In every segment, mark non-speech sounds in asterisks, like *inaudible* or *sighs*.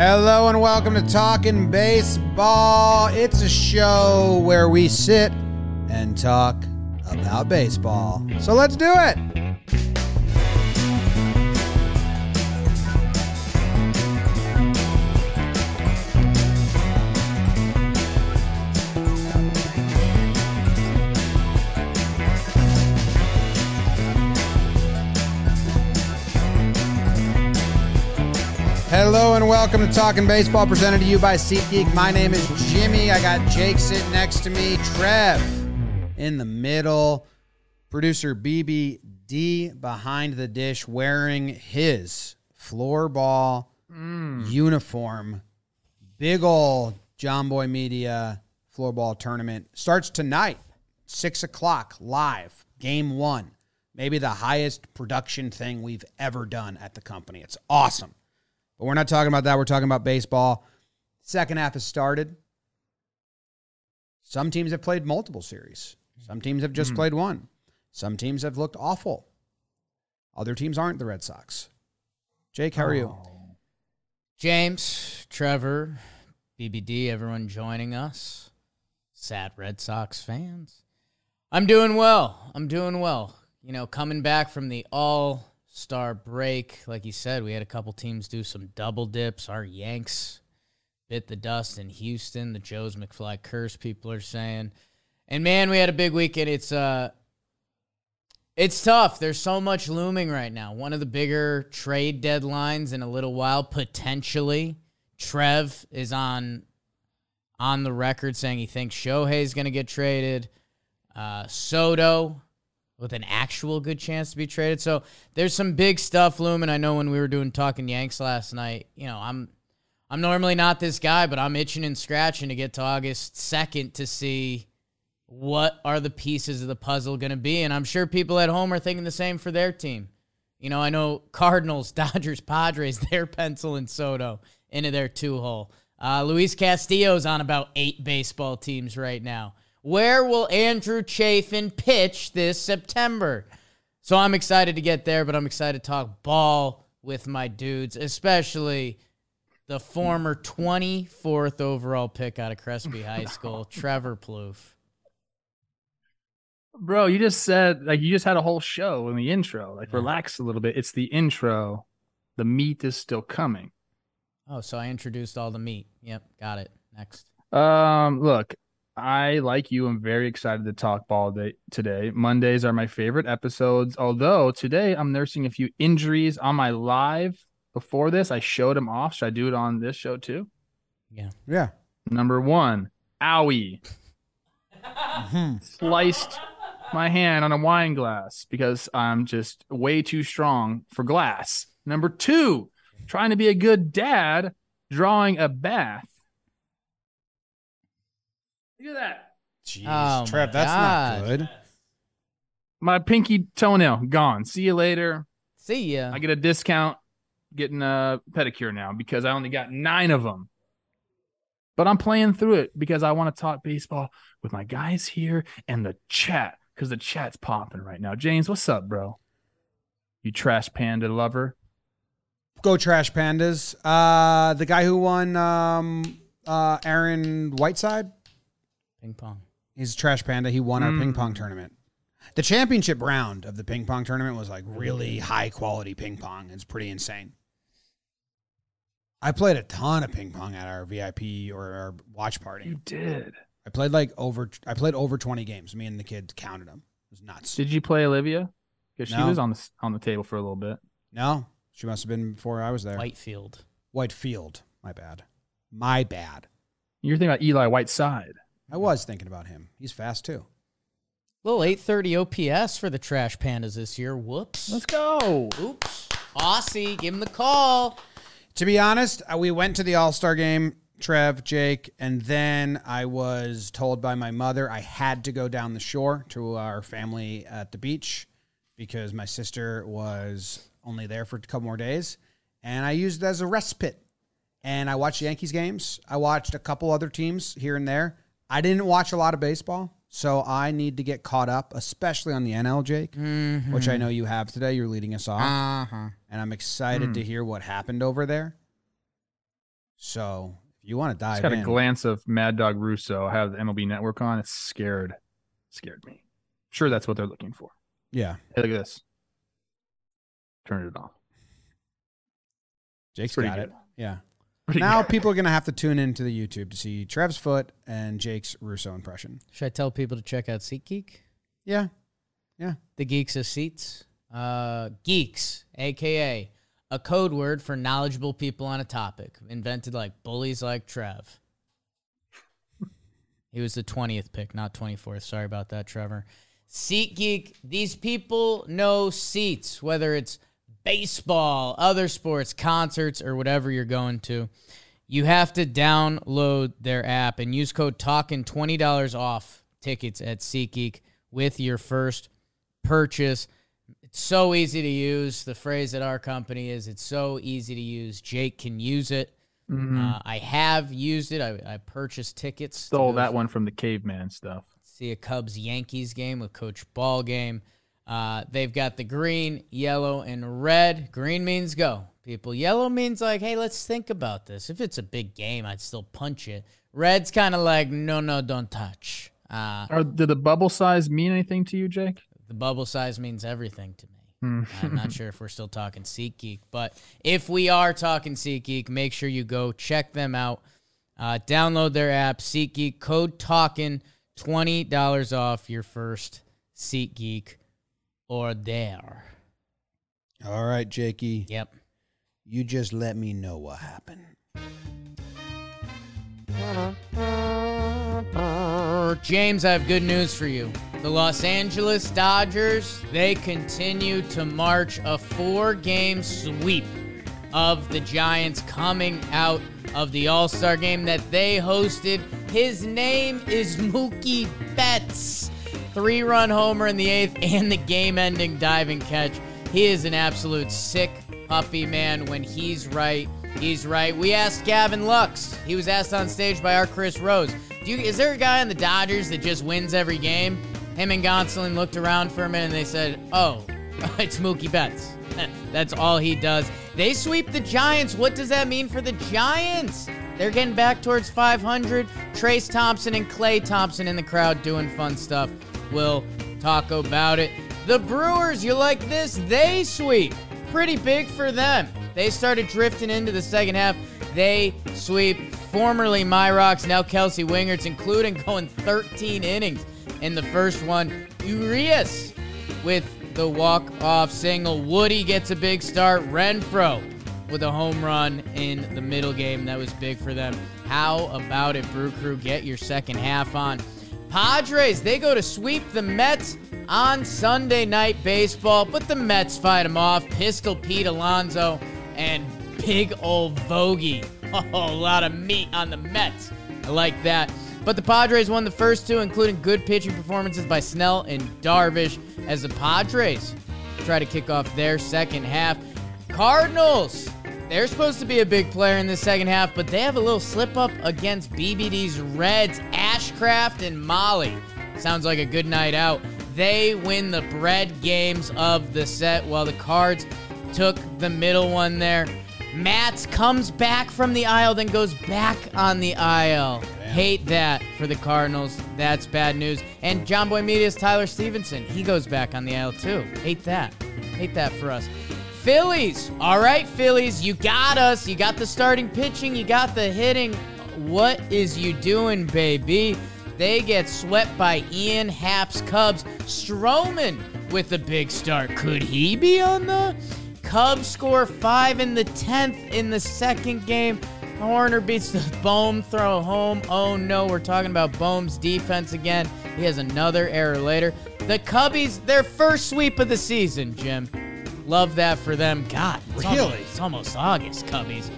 Hello and welcome to Talking Baseball. It's a show where we sit and talk about baseball. So let's do it. Welcome to Talking Baseball, presented to you by SeatGeek. My name is Jimmy. I got Jake sitting next to me, Trev in the middle, producer BBD behind the dish wearing his floorball mm. uniform. Big ol' John Boy Media floorball tournament starts tonight, six o'clock live, game one. Maybe the highest production thing we've ever done at the company. It's awesome. But we're not talking about that. We're talking about baseball. Second half has started. Some teams have played multiple series. Some teams have just hmm. played one. Some teams have looked awful. Other teams aren't the Red Sox. Jake, how are you? Oh. James, Trevor, BBD, everyone joining us. Sad Red Sox fans. I'm doing well. I'm doing well. You know, coming back from the all star break, like you said, we had a couple teams do some double dips. Our Yanks bit the dust in Houston. The Joe's McFly curse, people are saying. And man, we had a big weekend. It's uh it's tough. There's so much looming right now. One of the bigger trade deadlines in a little while, potentially. Trev is on on the record saying he thinks Shohei's to get traded. Uh, Soto with an actual good chance to be traded. So there's some big stuff looming. I know when we were doing talking Yanks last night, you know, I'm I'm normally not this guy, but I'm itching and scratching to get to August 2nd to see what are the pieces of the puzzle going to be. And I'm sure people at home are thinking the same for their team. You know, I know Cardinals, *laughs* Dodgers, Padres, they're penciling Soto into their two hole. Uh, Luis Castillo's on about eight baseball teams right now. Where will Andrew Chafin pitch this September? So I'm excited to get there, but I'm excited to talk ball with my dudes, especially the former 24th overall pick out of Crespi High School, *laughs* Trevor Plouffe. Bro, you just said like you just had a whole show in the intro. Like relax a little bit. It's the intro. The meat is still coming. Oh, so I introduced all the meat. Yep, got it. Next. Um, look, I like you. I'm very excited to talk ball day today. Mondays are my favorite episodes. Although today I'm nursing a few injuries on my live. Before this, I showed them off. Should I do it on this show too? Yeah. Yeah. Number one, owie. Mm-hmm. Sliced my hand on a wine glass because I'm just way too strong for glass. Number two, trying to be a good dad, drawing a bath. Look at that. Jeez, Oh, Trev, that's God. not good. My pinky toenail gone. See you later. See ya. I get a discount getting a pedicure now because I only got nine of them. But I'm playing through it because I want to talk baseball with my guys here and the chat because the chat's popping right now. James, what's up, bro? You trash panda lover. Go Trash Pandas. Uh, the guy who won um, uh, Aaron Whiteside, Ping pong. he's a Trash Panda. He won our ping Mm. pong tournament. The championship round of the ping pong tournament was like really high quality ping pong. It's pretty insane. I played a ton of ping pong at our VIP or our watch party. You did. I played like over. I played over twenty games. Me and the kids counted them. It was nuts. Did you play Olivia? Because she No. was on the on the table for a little bit. no, she must have been before I was there. Whitefield. Whitefield. My bad. My bad. You're thinking about Eli Whiteside. I was thinking about him. He's fast too. Little 830 OPS for the Trash Pandas this year. Whoops. Let's go. Oops. Aussie, give him the call. To be honest, uh, we went to the All Star game, Trev, Jake, and then I was told by my mother I had to go down the shore to our family at the beach because my sister was only there for a couple more days. And I used it as a respite. And I watched Yankees games. I watched a couple other teams here and there. I didn't watch a lot of baseball. So I need to get caught up, especially on the NL, Jake, which I know you have today. You're leading us off Uh huh. and I'm excited to hear what happened over there. So if you want to Just dive got a glance of Mad Dog Russo. I have the MLB Network on. It's scared, scared me. Sure, that's what they're looking for. yeah, Hey, look at this. Turn it off. Jake's got good. it. Yeah. Pretty now good. *laughs* people are gonna have to tune into the YouTube to see Trev's foot and Jake's Russo impression. Should I tell people to check out SeatGeek? Yeah, Yeah. The Geeks of Seats. Uh, geeks, aka a code word for knowledgeable people on a topic, invented like bullies like Trev. he was the 20th pick, not 24th. Sorry about that, Trevor. SeatGeek, these people know seats, whether it's baseball, other sports, concerts, or whatever you're going to. You have to download their app and use code TALKING $20 off tickets at SeatGeek with your first purchase. It's so easy to use. The phrase at our company is it's so easy to use. Jake can use it. Mhm. Uh, I have used it. I, I purchased tickets. Stole that one from the caveman stuff. see a Cubs Yankees game with Coach Ball game. Uh, they've got the green, yellow, and red. Green means go, people. Yellow means like, hey, let's think about this. If it's a big game, I'd still punch it. Red's kind of like, no, no, don't touch. Uh, Or did the bubble size mean anything to you, Jake? the bubble size means everything to me. Hmm. I'm not sure if we're still talking SeatGeek, but if we are talking SeatGeek, make sure you go check them out. Uh, download their app, SeatGeek. Code Talkin, twenty dollars off your first SeatGeek order. All right, Jakey. Yep. You just let me know what happened. James, I have good news for you. The Los Angeles Dodgers, they continue to march a four game sweep of the Giants coming out of the All Star game that they hosted. His name is Mookie Betts. Three run homer in the eighth and the game ending diving catch. He is an absolute sick puppy, man. When he's right, he's right. We asked Gavin Lux. He was asked on stage by our Chris Rose. You, is there a guy on the Dodgers that just wins every game? Him and Gonsolin looked around for a minute and they said, Oh, *laughs* it's Mookie Betts. *laughs* That's all he does. They sweep the Giants. What does that mean for the Giants? They're getting back towards 500. Trayce Thompson and Klay Thompson in the crowd doing fun stuff. We'll talk about it. The Brewers, you like this? They sweep. Pretty big for them. They started drifting into the second half. They sweep formerly Myrox, now Kelsey Wingerts, including *laughs* going 13 innings in the first one. Urias with the walk-off single. Woody gets a big start. Renfroe with a home run in the middle game. That was big for them. How about it, Brew Crew? Get your second half on. Padres, they go to sweep the Mets on Sunday night baseball, but the Mets fight them off. Pistol Pete Alonso and big old Vogie. *laughs* Oh, a lot of meat on the Mets. I like that. But the Padres won the first two, including good pitching performances by Snell and Darvish, as the Padres try to kick off their second half. Cardinals, they're supposed to be a big player in the second half, but they have a little slip up against BBD's Reds, Ashcraft, and Molly. Sounds like a good night out. They win the bread games of the set while the Cards took the middle one there. Matz comes back from the IL, then goes back on the IL. Hate that for the Cardinals. That's bad news. And John Boy Media's Tyler Stephenson, he goes back on the IL too. Hate that. Hate that for us. Phillies. All right, Phillies, you got us. You got the starting pitching, you got the hitting. What is you doing, baby? They get swept by Ian Happ's Cubs. Stroman with a big start. Could he be on the Cubs score five in the tenth in the second game? Hoerner beats the *laughs* Bohm throw home. Oh no, we're talking about Bohm's defense again. He has another error later. The Cubbies, their first sweep of the season, Jim. Love that for them. God, it's Really? almost, it's almost August, Cubbies.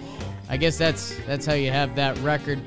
I guess that's that's how you have that record.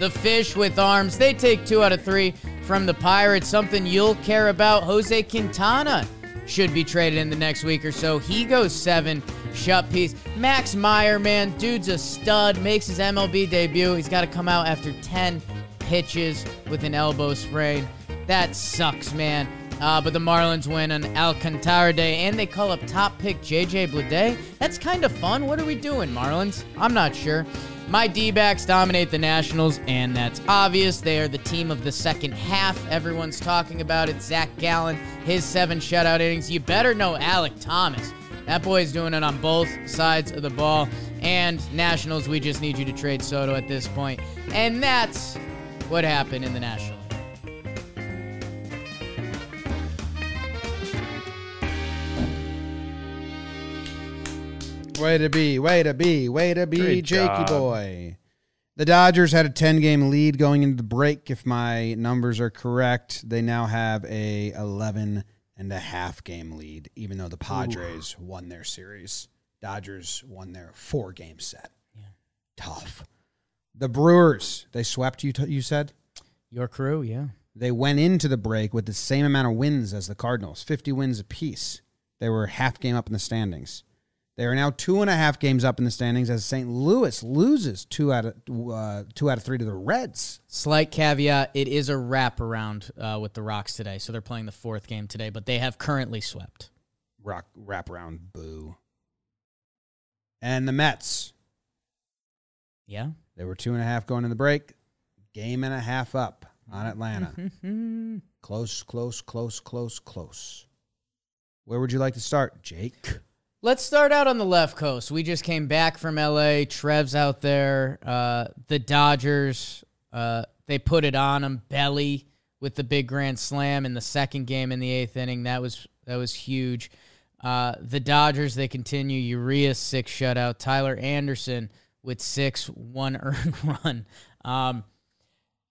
The Fish with arms, they take two out of three from the Pirates. Something you'll care about. Jose Quintana should be traded in the next week or so. He goes seven shut piece. Max Meyer, man, dude's a stud. Makes his MLB debut. He's got to come out after 10 pitches with an elbow sprain. That sucks, man. Uh, but the Marlins win on Alcantara Day, and they call up top pick JJ Bleday. That's kind of fun. What are we doing, Marlins? I'm not sure. My D backs dominate the Nationals, and that's obvious. They are the team of the second half. Everyone's talking about it. Zach Gallen, his seven shutout innings. You better know Alec Thomas. That boy's doing it on both sides of the ball. And Nationals, we just need you to trade Soto at this point. And that's what happened in the National Way to be, way to be, way to be, Great Jakey job. boy. The Dodgers had a 10 game lead going into the break. If my numbers are correct, they now have a 11 and a half game lead, even though the Padres won their series. Dodgers won their four game set. Tough. The Brewers, they swept you, t- you said? Your crew, yeah. They went into the break with the same amount of wins as the Cardinals, 50 wins apiece. They were half game up in the standings. They are now two and a half games up in the standings as St. Louis loses two out of uh, two out of three to the Reds. Slight caveat: it is a wraparound uh, with the Rocks today, so they're playing the fourth game today, but they have currently swept. Rock wraparound boo. And the Mets, Yeah. they were two and a half going in the break, game and a half up on Atlanta. *laughs* close, close, close, close, close. Where would you like to start, Jake? Let's start out on the left coast. We just came back from LA. Trev's out there. Uh, the Dodgers, uh, they put it on him. belly with the big grand slam in the second game in the eighth inning. That was that was huge. Uh, the Dodgers, they continue. Urias six shutout. Tyler Anderson with six one *laughs* earned run. Um,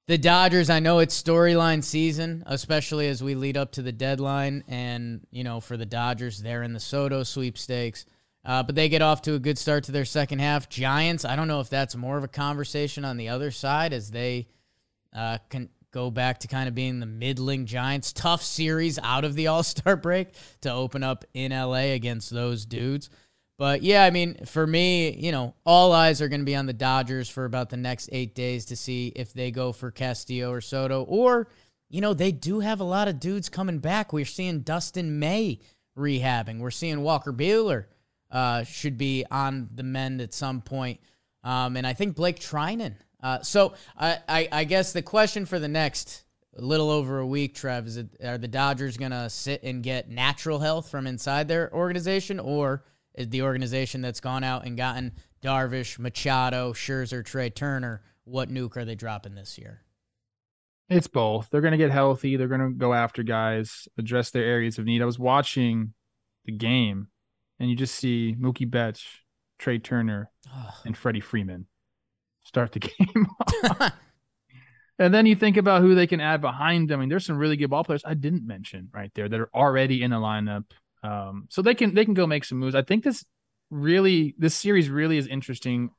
the Dodgers, I know it's storyline season, especially as we lead up to the deadline. And, you know, for the Dodgers, they're in the Soto sweepstakes. Uh, but they get off to a good start to their second half. Giants, I don't know if that's more of a conversation on the other side as they uh, can go back to kind of being the middling Giants. Tough series out of the *laughs* All Star break to open up in LA against those dudes. But yeah, I mean, for me, you know, all eyes are going to be on the Dodgers for about the next eight days to see if they go for Castillo or Soto. Or, you know, they do have a lot of dudes coming back. We're seeing Dustin May rehabbing. We're seeing Walker Buehler uh, should be on the mend at some point. Um, and I think Blake Treinen. Uh, so I, I, I guess the question for the next little over a week, Trev, is it, are the Dodgers going to sit and get natural health from inside their organization or the organization that's gone out and gotten Darvish, Machado, Scherzer, Trea Turner, what nuke are they dropping this year? It's both. They're going to get healthy. They're going to go after guys, address their areas of need. I was watching the game, and you just see Mookie Betts, Trea Turner, and Freddie Freeman start the *laughs* game. *laughs* and then you think about who they can add behind them. I mean, there's some really good ball players I didn't mention right there that are already in the lineup. Um, so they can they can go make some moves. I think this really this series really is interesting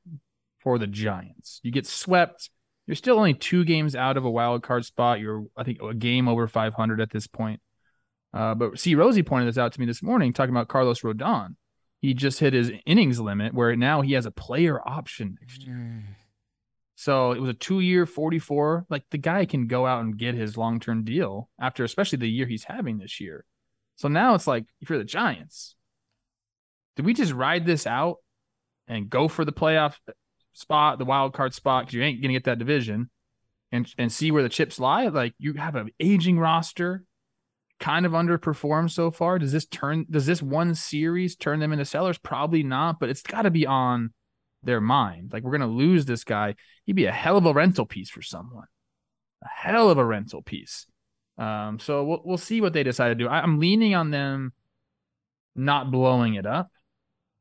for the Giants. You get swept. You're still only two games out of a wild card spot. You're I think a game over 500 at this point. Uh, but see, Rosie pointed this out to me this morning, talking about Carlos Rodon. He just hit his innings limit, where now he has a player option next year. So it was a two-year, 44. Like the guy can go out and get his long-term deal after, especially the year he's having this year. So now it's like if you're the Giants, did we just ride this out and go for the playoff spot, the wild card spot, because you ain't gonna get that division, and and see where the chips lie? Like you have an aging roster, kind of underperformed so far. Does this turn? Does this one series turn them into sellers? Probably not, but it's got to be on their mind. Like we're gonna lose this guy. He'd be a hell of a rental piece for someone. A hell of a rental piece. Um, so we'll we'll see what they decide to do. I, I'm leaning on them not blowing it up.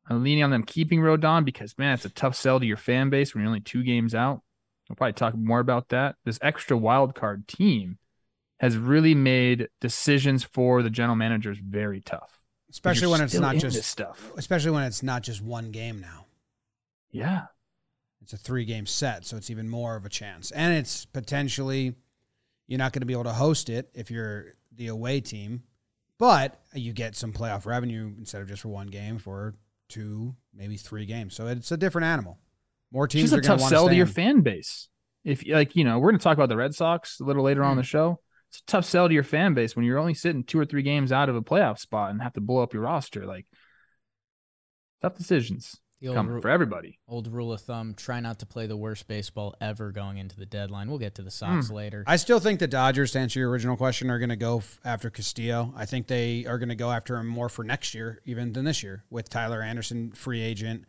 I'm leaning on them keeping Rodon because man, it's a tough sell to your fan base when you're only two games out. We'll probably talk more about that. This extra wild card team has really made decisions for the general managers very tough. Especially when it's not just stuff. especially when it's not just one game now. Yeah. It's a three game set, so it's even more of a chance. And it's potentially you're not going to be able to host it if you're the away team, but you get some playoff revenue instead of just for one game for two, maybe three games. So it's a different animal. More It's teams just a are going tough to sell to your fan base. If like you know, we're going to talk about the Red Sox a little later on the mm. show. It's a tough sell to your fan base when you're only sitting two or three games out of a playoff spot and have to blow up your roster. Like tough decisions. The old, come ru- for everybody. old rule of thumb: try not to play the worst baseball ever going into the deadline. We'll get to the Sox later. I still think the Dodgers, to answer your original question, are going to go f- after Castillo. I think they are going to go after him more for next year, even than this year, with Tyler Anderson, free agent.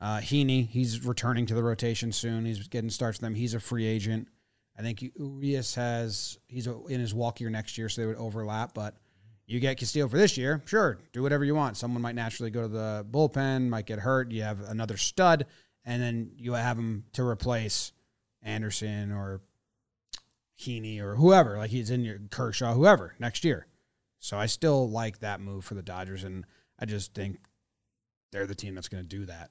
Uh, Heaney, he's returning to the rotation soon. He's getting starts with them. He's a free agent. I think Urias has he's in his walk year next year, so they would overlap. But you get Castillo for this year, sure, do whatever you want. Someone might naturally go to the bullpen, might get hurt. You have another stud, and then you have him to replace Anderson or Heaney or whoever. Like he's in your Kershaw, whoever next year. So I still like that move for the Dodgers, and I just think they're the team that's going to do that.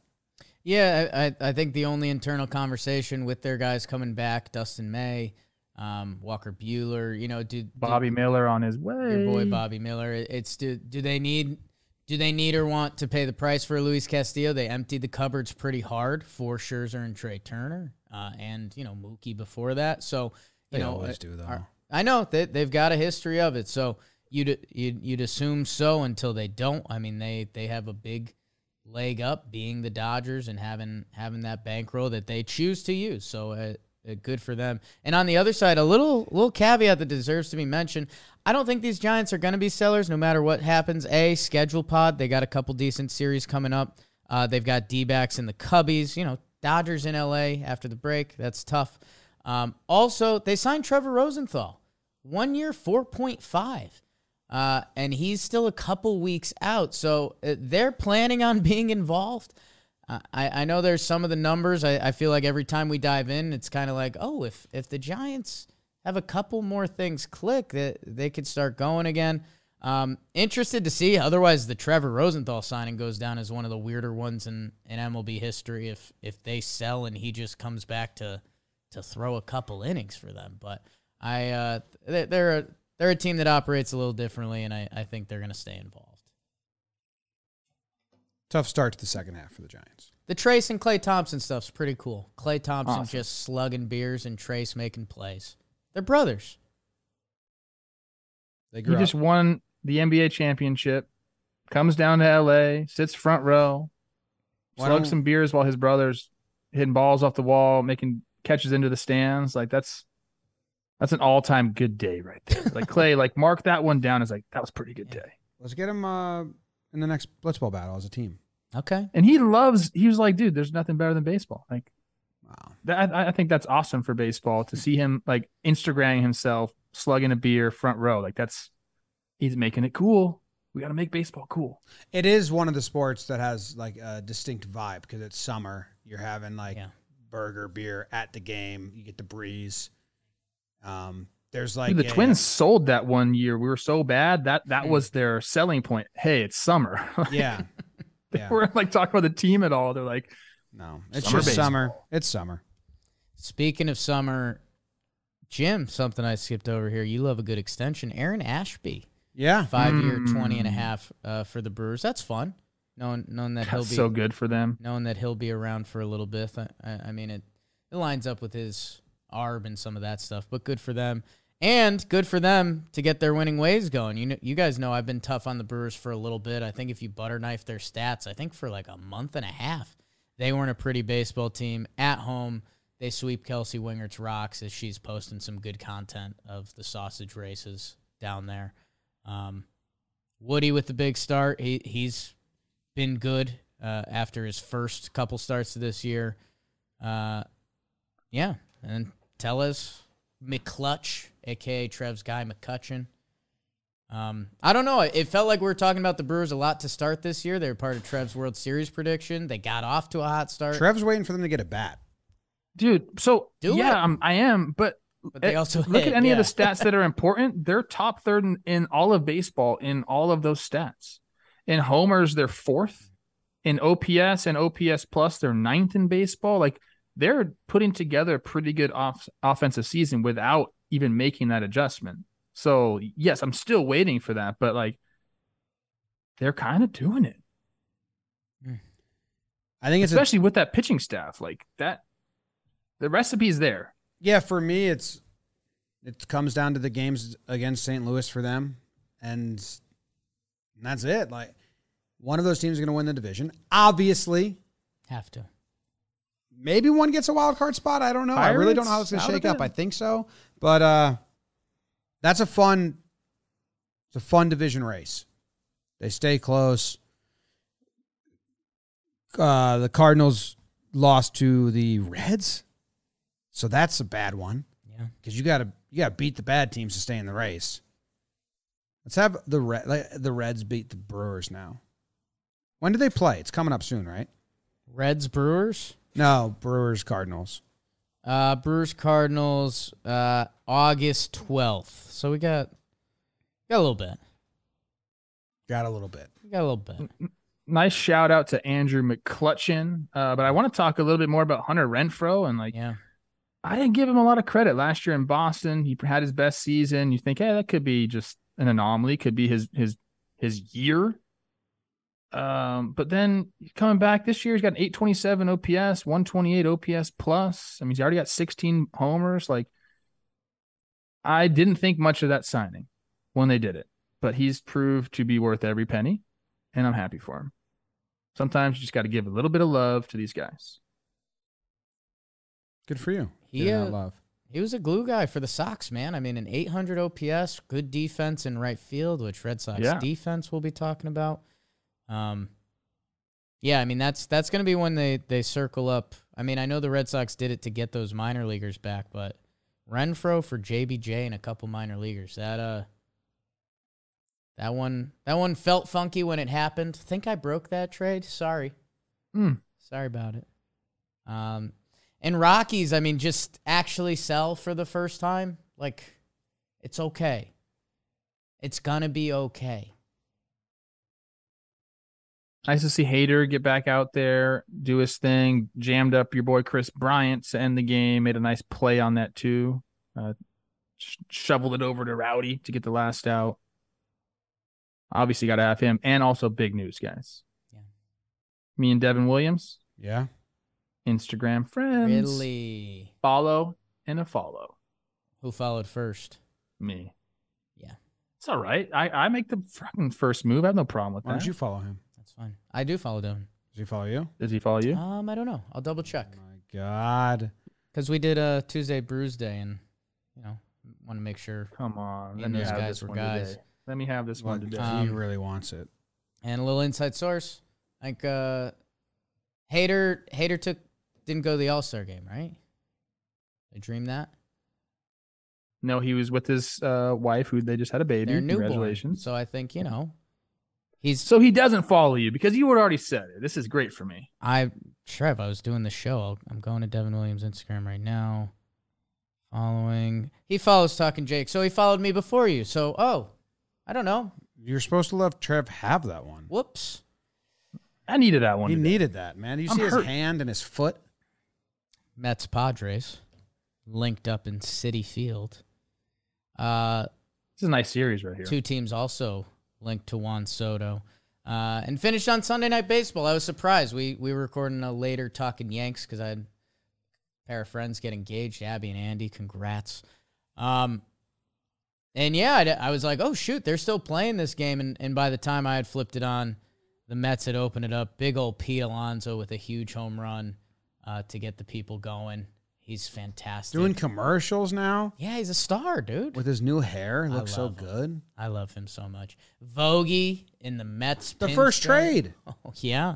Yeah, I, I think the only internal conversation with their guys coming back, Dustin May, um, Walker Buehler, you know, do, do Bobby Miller on his way. your boy Bobby Miller. It's do do they need do they need or want to pay the price for Luis Castillo? They emptied the cupboards pretty hard for Scherzer and Trea Turner, uh, and you know Mookie before that. So you They know, always uh, do, though. are- I know they they've got a history of it. So you'd you'd you'd assume so until they don't. I mean they they have a big leg up being the Dodgers and having having that bankroll that they choose to use. So uh, good for them. And on the other side, a little little caveat that deserves to be mentioned. I don't think these Giants are going to be sellers no matter what happens. A schedule pod, they got a couple decent series coming up. Uh, they've got D-backs in the Cubbies. You know, Dodgers in LA after the break. That's tough. Um, also, they signed Trevor Rosenthal, one year, four point five. Uh, and he's still a couple weeks out. So uh, they're planning on *laughs* being involved. I, I know there's some of the numbers. I, I feel like every time we dive in, it's kind of like, oh, if if the Giants have a couple more things click, that they could start going again. Um, interested to see. Otherwise, the Trevor Rosenthal signing goes down as one of the weirder ones in, in MLB history. If if they sell and he just comes back to to throw a couple innings for them, but I uh, they- they're a, they're a team that operates a little differently, and I, I think they're going to stay involved. Tough start to the second half for the Giants. The Trayce and Klay Thompson stuff's pretty cool. Klay Thompson Awesome. just slugging beers and Trayce making plays. They're brothers. They grew He grew just won the NBA championship. Comes down to LA, sits front row, Why slugs some beers while his brother's hitting balls off the wall, making catches into the stands. Like that's that's an all time good day right there. Like *laughs* Klay, like mark that one down as like that was a pretty good day. Let's get him uh, in the next Blitzball battle as a team. Okay. And he loves. He was like, dude, there's nothing better than baseball. Like Wow. that. I I think that's awesome for baseball to see him like Instagramming himself, slugging a beer front row. Like that's he's making it cool. We got to make baseball cool. It is one of the sports that has like a distinct vibe because it's summer. You're having like Yeah. burger, beer at the game. You get the breeze. Um, there's like Dude, the a- Twins sold that one year. We were so bad that that Hmm. was their selling point. Hey, it's summer. *laughs* Yeah, they yeah. weren't like talking about the team at all. They're like, no, it's Summer just summer. It's summer. Speaking of summer, Jim, something I skipped over here. You love a good extension. Aaron Ashby, Yeah, five year, 20 and a Mm. half uh, for the Brewers. That's fun. Knowing, knowing that he'll that's be so good for them. knowing that he'll be around for a little bit. I, I I mean, it, it lines up with his arb and some of that stuff, but good for them. And good for them to get their winning ways going. You know, you guys know I've been tough on the Brewers for a little bit. I think if you butter knife their stats, I think for like a month and a half, they weren't a pretty baseball team at home. They sweep Kelsey Wingert's rocks as she's posting some good content of the sausage races down there. Um, Woody with the big start. He he's been good uh, after his first couple starts this year. Uh, yeah, and Tellez McClutch, aka Trev's guy McCutchen. Um, I don't know. It felt like we were talking about the Brewers a lot to start this year. They were part of Trev's World Series prediction. They got off to a hot start, Trev's waiting for them to get a bat. Dude, so Do yeah, it. I'm, I am, but but they also look hit, at any yeah. of the stats that are *laughs* important. They're top third in, in all of baseball in all of those stats. In homers, they're fourth. In OPS and OPS plus, they're ninth in baseball. Like they're putting together a pretty good off, offensive season without even making that adjustment. So yes, I'm still waiting for that, but like they're kind of doing it, hmm. I think it's a, especially with that pitching staff. Like that, the recipe is there. yeah. For me, it's it comes down to the games against St. Louis for them, and that's it. Like one of those teams is going to win the division. Obviously, Have to. Maybe one gets a wild card spot. I don't know. I really don't know how it's going to shake up. I think so, but uh, that's a fun. It's a fun division race. They stay close. Uh, the Cardinals lost to the Reds, so that's a bad one Yeah. because you got to you got to beat the bad teams to stay in the race. Let's have the Red, the Reds beat the Brewers now. When do they play? It's coming up soon, right? Reds Brewers. No, Brewers Cardinals. Uh, Brewers Cardinals. Uh, August twelfth. So we got got a little bit. Got a little bit. We got a little bit. Nice shout out to Andrew McClutchin. Uh, but I want to talk a little bit more about Hunter Renfroe and like Yeah. I didn't give him a lot of credit last year in Boston. He had his best season. You think, hey, that could be just an anomaly, could be his his his year. Um, but then coming back this year, he's got an 827 OPS, 128 OPS plus. I mean, he's already got 16 homers. Like, I didn't think much of that signing when they did it, but he's proved to be worth every penny, and I'm happy for him. Sometimes you just got to give a little bit of love to these guys. Good for you. He, uh, love. He was a glue guy for the Sox, man. I mean, an 800 OPS, good defense in right field, which Red Sox Yeah. defense we'll be talking about. Um, yeah, I mean that's that's going to be when they they circle up. I mean, I know the Red Sox did it to get those minor leaguers back, but Renfroe for JBJ and a couple minor leaguers. That uh, that one that one felt funky when it happened. Think I broke that trade. Sorry. Hmm. Sorry about it. Um, and Rockies, I mean, just actually sell for the first time. Like, it's okay. It's gonna be okay. Nice to see Hader get back out there, do his thing. Jammed up your boy Kris Bryant to end the game. Made a nice play on that too. Uh, sh- shoveled it over to Rowdy to get the last out. Obviously, got to have him, and also big news, guys. Yeah. Me and Devin Williams, Yeah. Instagram friends. Really? Follow and a follow Who followed first? me. Yeah. It's all right. I, I make the fucking first move. I have no problem with Why that. don't you follow him? That's fine. I do follow Devin. Does he follow you? Does he follow you? Um, I don't know. I'll double check Oh my God. because we did a Tuesday Brews Day, and you know, want to make sure. Come on. Me Let and me those have guys this were one guys. today. Let me have this one Look, today. he Um, really wants it. And a little inside source, like uh, Hader Hader took didn't go to the All Star game, right? I dreamed that. No, he was with his uh, wife, who they just had a baby. They're newborn. Congratulations. So I think you know, he's. So he doesn't follow you because you had already said it. This is great for me. I Trev, I was doing the show. I'll, I'm going to Devin Williams' Instagram right now. Following, he follows Talking Jake, so he followed me before you. So oh, I don't know. You're supposed to let Trev have that one. Whoops. I needed that one. He today. needed that, man. You I'm see his hand and his foot? Mets Padres linked up in Citi Field. Uh, This is a nice series right here. two teams also linked to Juan Soto. Uh, and finished on Sunday Night Baseball. I was surprised. We we were recording a later talking Yanks because I had a pair of friends get engaged, Abby and Andy. Congrats. Um, and yeah, I, I was like, oh shoot, they're still playing this game. And and by the time I had flipped it on, the Mets had opened it up. Big old Pete Alonso with a huge home run uh, to get the people going. He's fantastic. Doing commercials now yeah, he's a star, dude. with his new hair. Looks so him. good. I love him so much. Vogie in the Mets. The first pinstripe. trade. *laughs* Oh, yeah.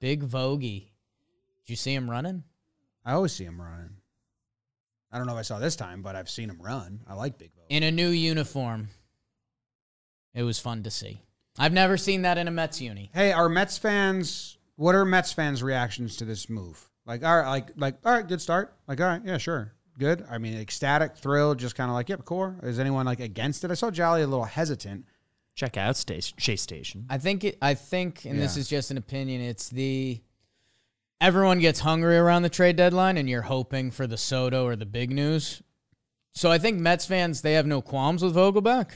Big Vogie. Did you see him running? I always see him running. I don't know if I saw this time, but I've seen him run. I like Big Bo. In a new uniform. It was fun to see. I've never seen that in a Mets uni. Hey, are Mets fans? What are Mets fans' reactions to this move? Like, all right, like, like, all right, good start. Like, all right, yeah, sure, good. I mean, ecstatic, thrilled, just kind of like, yep, cool. Is anyone like against it? I saw Jolly a little hesitant. Check out station, Chase Station. I think it, I think, and this is just an opinion, it's the everyone gets hungry around the trade deadline and you're hoping for the Soto or the big news. So I think Mets fans they have no qualms with Vogelbach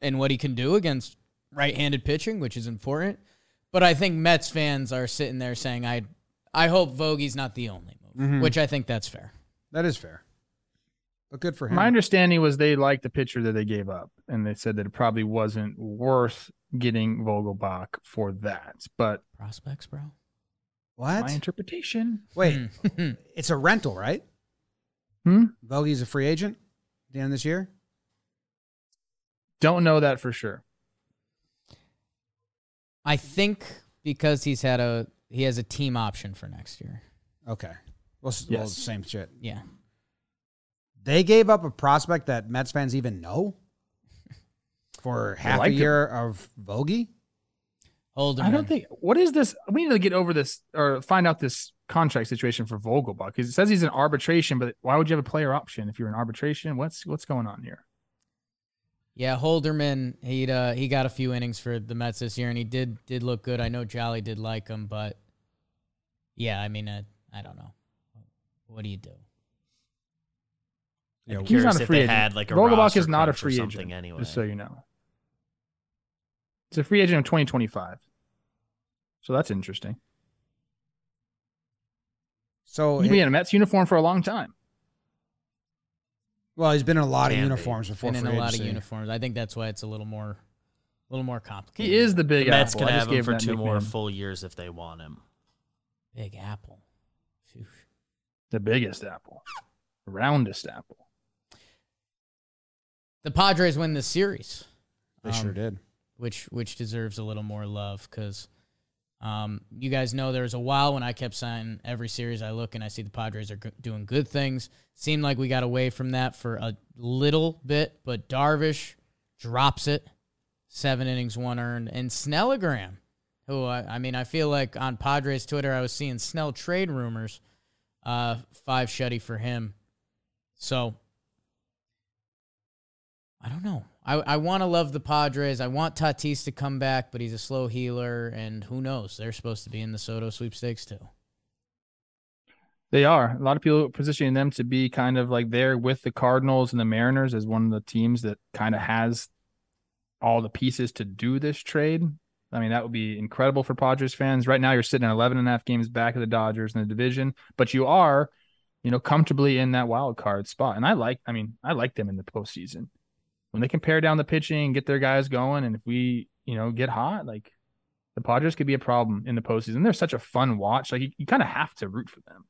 and what he can do against right-handed pitching, which is important. But I think Mets fans are sitting there saying, "I, I hope Vogie's not the only move," Mhm. which I think that's fair. That is fair, but good for him. My understanding was they liked the pitcher that they gave up, and they said that it probably wasn't worth getting Vogelbach for that. But Prospects, bro. What? My interpretation. Wait, *laughs* it's a rental, right? Hmm? Vogie's a free agent at the end of this year. Don't know that for sure. I think because he's had a he has a team option for next year. Okay. Well, s- well, same shit. Yeah. They gave up a prospect that Mets fans even know *laughs* for half a liked him. year of Vogie. Holderman. I don't think. What is this? We need to get over this or find out this contract situation for Vogelbach because it says he's in arbitration. But why would you have a player option if you're in arbitration? What's what's going on here? Yeah, Holderman, he'd uh, he got a few innings for the Mets this year, and he did did look good. I know Jolly did like him, but yeah, I mean, uh, I don't know. What do you do? Yeah, I'm He's not a if free they agent. had like a Vogelbach is not a free something agent. anyway. Just so you know, it's a free agent in 2025. So that's interesting. So, He'll be in a Mets uniform for a long time. Well, he's been in a lot of Can be. uniforms before. Been in free a lot of agency. uniforms. I think that's why it's a little more, a little more complicated. He is the big the Mets apple. could I just have him gave for that two more nickname. full years if they want him. Big Apple. Phew. the biggest apple, the roundest apple. The Padres win this series. They Um, sure did. which which deserves a little more love because um, you guys know there was a while when I kept saying every series I look and I see the Padres are g- doing good things. Seemed like we got away from that for a little bit, but Darvish drops it, seven innings, one earned, and Snellagram, who I, I mean I feel like on Padres Twitter I was seeing Snell trade rumors, uh, five shutty for him, so I don't know. I, I want to love the Padres. I want Tatis to come back, but he's a slow healer, and who knows? They're supposed to be in the Soto sweepstakes too. They are. A lot of people positioning them to be kind of like there with the Cardinals and the Mariners as one of the teams that kind of has all the pieces to do this trade. I mean, that would be incredible for Padres fans. Right now, you're sitting at 11 and a half games back of the Dodgers in the division, but you are, you know, comfortably in that wild card spot. And I like, I mean, I like them in the postseason. When they can pare down the pitching, and get their guys going, and if we, you know, get hot, like the Padres could be a problem in the postseason. They're such a fun watch. Like you, you kind of have to root for them.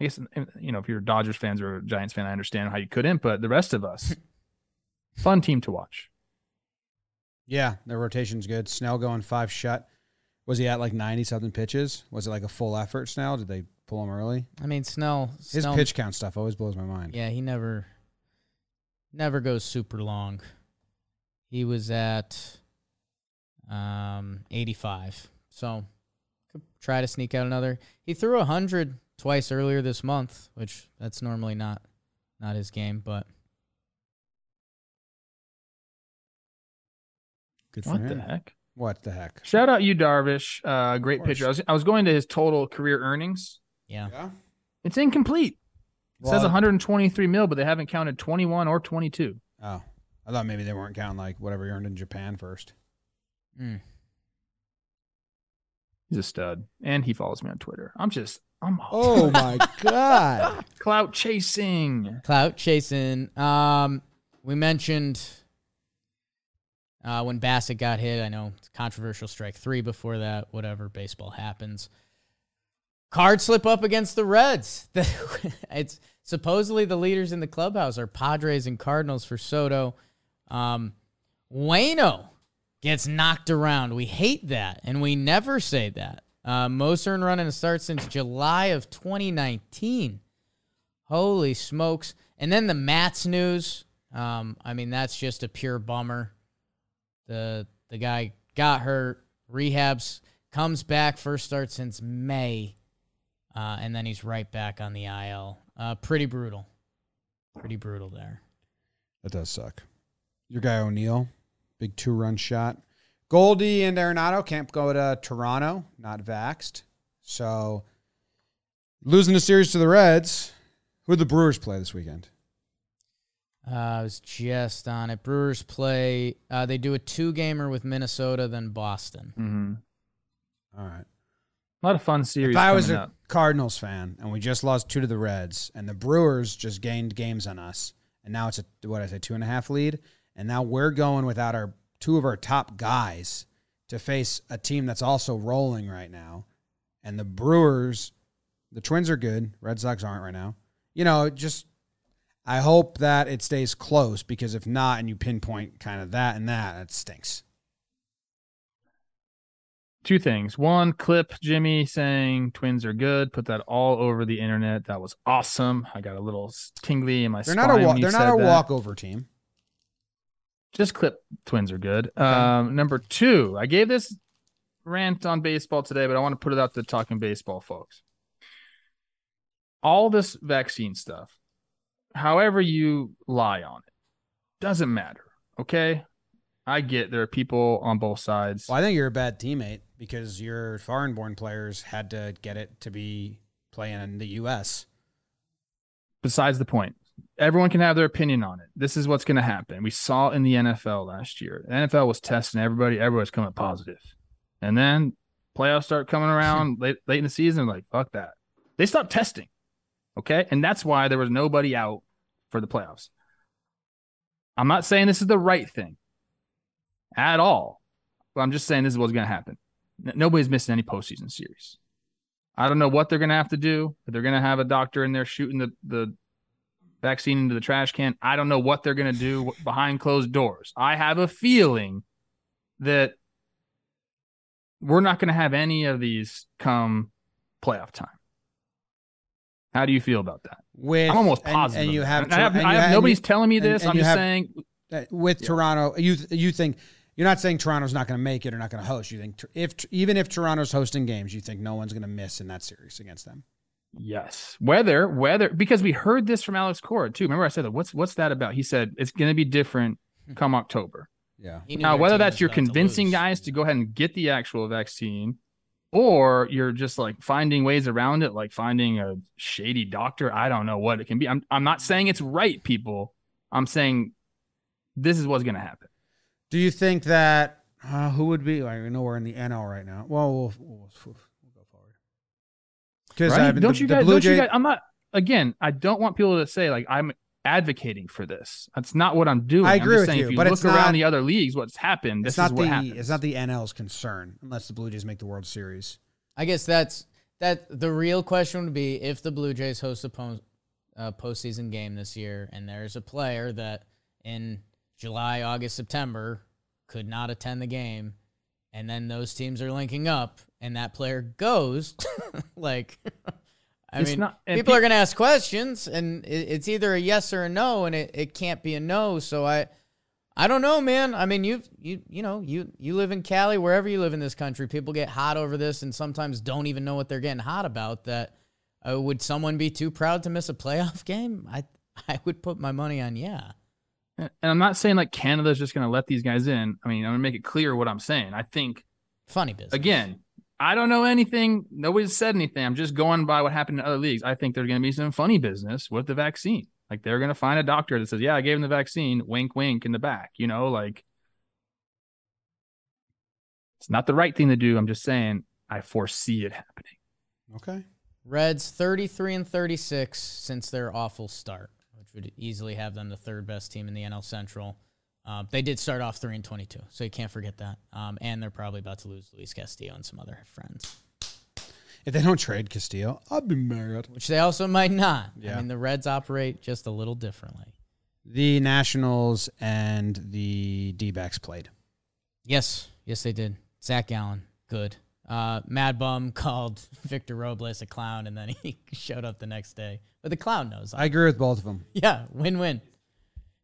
I guess you know if you're Dodgers fans or a Giants fan, I understand how you couldn't, but the rest of us, *laughs* fun team to watch. Yeah, their rotation's good. Snell going five shut. Was he at like ninety something pitches? Was it like a full effort? Snell? Did they pull him early? I mean, Snell. His Snell pitch count stuff always blows my mind. Yeah, he never, never goes super long. He was at um 85, so could try to sneak out another. He threw hundred twice earlier this month, which that's normally not not his game, but Good What the heck? What the heck? Shout out you, Darvish. Uh, great pitcher. I was, I was going to his total career earnings. yeah. Yeah. It's incomplete. It says 123 mil, but they haven't counted 21 or 22. Oh, I thought maybe they weren't counting like whatever he earned in Japan first. Mm. He's a stud, and he follows me on Twitter. I'm just, I'm Oh my *laughs* god! *laughs* clout chasing. Clout chasing. Um, we mentioned uh, when Bassitt got hit. I know it's controversial strike three before that. Whatever, baseball happens. Card slip up against the Reds. *laughs* it's supposedly the leaders in the clubhouse are Padres and Cardinals for Soto. Um, Wayno gets knocked around. We hate that, and we never say that. Uh, most earned run in a start since July of 2019. Holy smokes. And then the Matz news. Um, I mean, that's just a pure bummer. The the guy got hurt, rehabs, comes back, first start since May, uh, and then he's right back on the IL. Uh, pretty brutal. Pretty brutal there. That does suck. Your guy O'Neill, big two run shot. Goldie and Arenado can't go to Toronto, not vaxxed. So losing the series to the Reds. Who the Brewers play this weekend? Uh, I was just on it. Brewers play. Uh, they do a two gamer with Minnesota, then Boston. Mm-hmm. All right. A lot of fun series If I was a up. Cardinals fan and we just lost two to the Reds and the Brewers just gained games on us, and now it's a what I say two and a half lead, and now we're going without our two of our top guys to face a team that's also rolling right now, and the Brewers, the Twins are good. Red Sox aren't right now. You know, just I hope that it stays close because if not, and you pinpoint kind of that and that, it stinks. Two things. One, clip Jimmy saying twins are good. Put that all over the internet. That was awesome. I got a little tingly in my They're spine. not a wa- they're not a that. walkover team. Just clip twins are good. Um, number two, I gave this rant on baseball today, but I want to put it out to talking baseball folks. All this vaccine stuff, however you lie on it, doesn't matter. Okay. I get there are people on both sides. Well, I think you're a bad teammate because your foreign-born players had to get it to be playing in the U.S. Besides the point, everyone can have their opinion on it. This is what's going to happen. We saw in the NFL last year. The NFL was testing everybody. Everybody's coming positive. And then playoffs start coming around *laughs* late, late in the season. Like, fuck that. They stopped testing. Okay. And that's why there was nobody out for the playoffs. I'm not saying this is the right thing at all, but I'm just saying this is what's going to happen. Nobody's missing any postseason series. I don't know what they're going to have to do. If they're going to have a doctor in there shooting the, the vaccine into the trash can. I don't know what they're going to do behind closed doors. I have a feeling that we're not going to have any of these come playoff time. How do you feel about that? With I'm almost positive. and, of you have, And I have, and I have- have- nobody's telling me this. and I'm just have- saying with Yeah. Toronto. You you think you're not saying Toronto's not going to make it or not going to host. You think if even if Toronto's hosting games, you think no one's going to miss in that series against them. Yes. Whether, whether, because we heard this from Alex Cora too. Remember, I said that. What's what's that about? He said it's going to be different hmm. come October. Yeah. Now, whether that's was you're about to convincing lose. guys to go ahead and get the actual vaccine, or you're just like finding ways around it, like finding a shady doctor. I don't know what it can be. I'm I'm not saying it's right, people. I'm saying this is what's going to happen. Do you think that uh, who would be? I know we're in the NL right now. Well, we'll, we'll, we'll go forward. Because Right? don't the, you guys? Blue Don't you guys? I'm not. Again, I don't want people to say like I'm advocating for this. That's not what I'm doing. I I'm agree just with saying, you, if you but look it's around not- the other leagues, what's happened. This It's not is what the happens. it's not the NL's concern unless the Blue Jays make the World Series. I guess that's that. The real question would be if the Blue Jays host a po- uh, postseason game this year, and there's a player that in July, August, September could not attend the game, and then those teams are linking up, and that player goes, *laughs* like. I It's mean, not- people pe- are going to ask questions, and it, it's either a yes or a no, and it, it can't be a no. So I, I don't know, man. I mean, you you you know, you you live in Cali, wherever you live in this country, people get hot over this, and sometimes don't even know what they're getting hot about. That uh, would someone be too proud to miss a playoff *laughs* game? I I would put my money on yeah. And I'm not saying like Canada's just going to let these guys in. I mean, I'm going to make it clear what I'm saying. I think Funny business. again, I don't know anything. Nobody's said anything. I'm just going by what happened in other leagues. I think there's going to be some funny business with the vaccine. Like they're going to find a doctor that says, "Yeah, I gave him the vaccine." Wink, wink in the back. You know, like it's not the right thing to do. I'm just saying I foresee it happening. Okay. Reds 33 and 36 since their awful start, which would easily have them the third best team in the NL Central. Uh, they did start off 3 and 22, so you can't forget that. Um, and they're probably about to lose Luis Castillo and some other friends, If they don't trade Castillo, I'll be mad. which they also might not. Yeah. I mean, the Reds operate just a little differently. The Nationals and the D backs played. Yes, yes, they did. Zach Gallen, good. Uh, Mad Bum *laughs* called Victor Robles a clown, and then he *laughs* showed up the next day. But the clown knows. I agree with both of them. *laughs* Yeah, win win.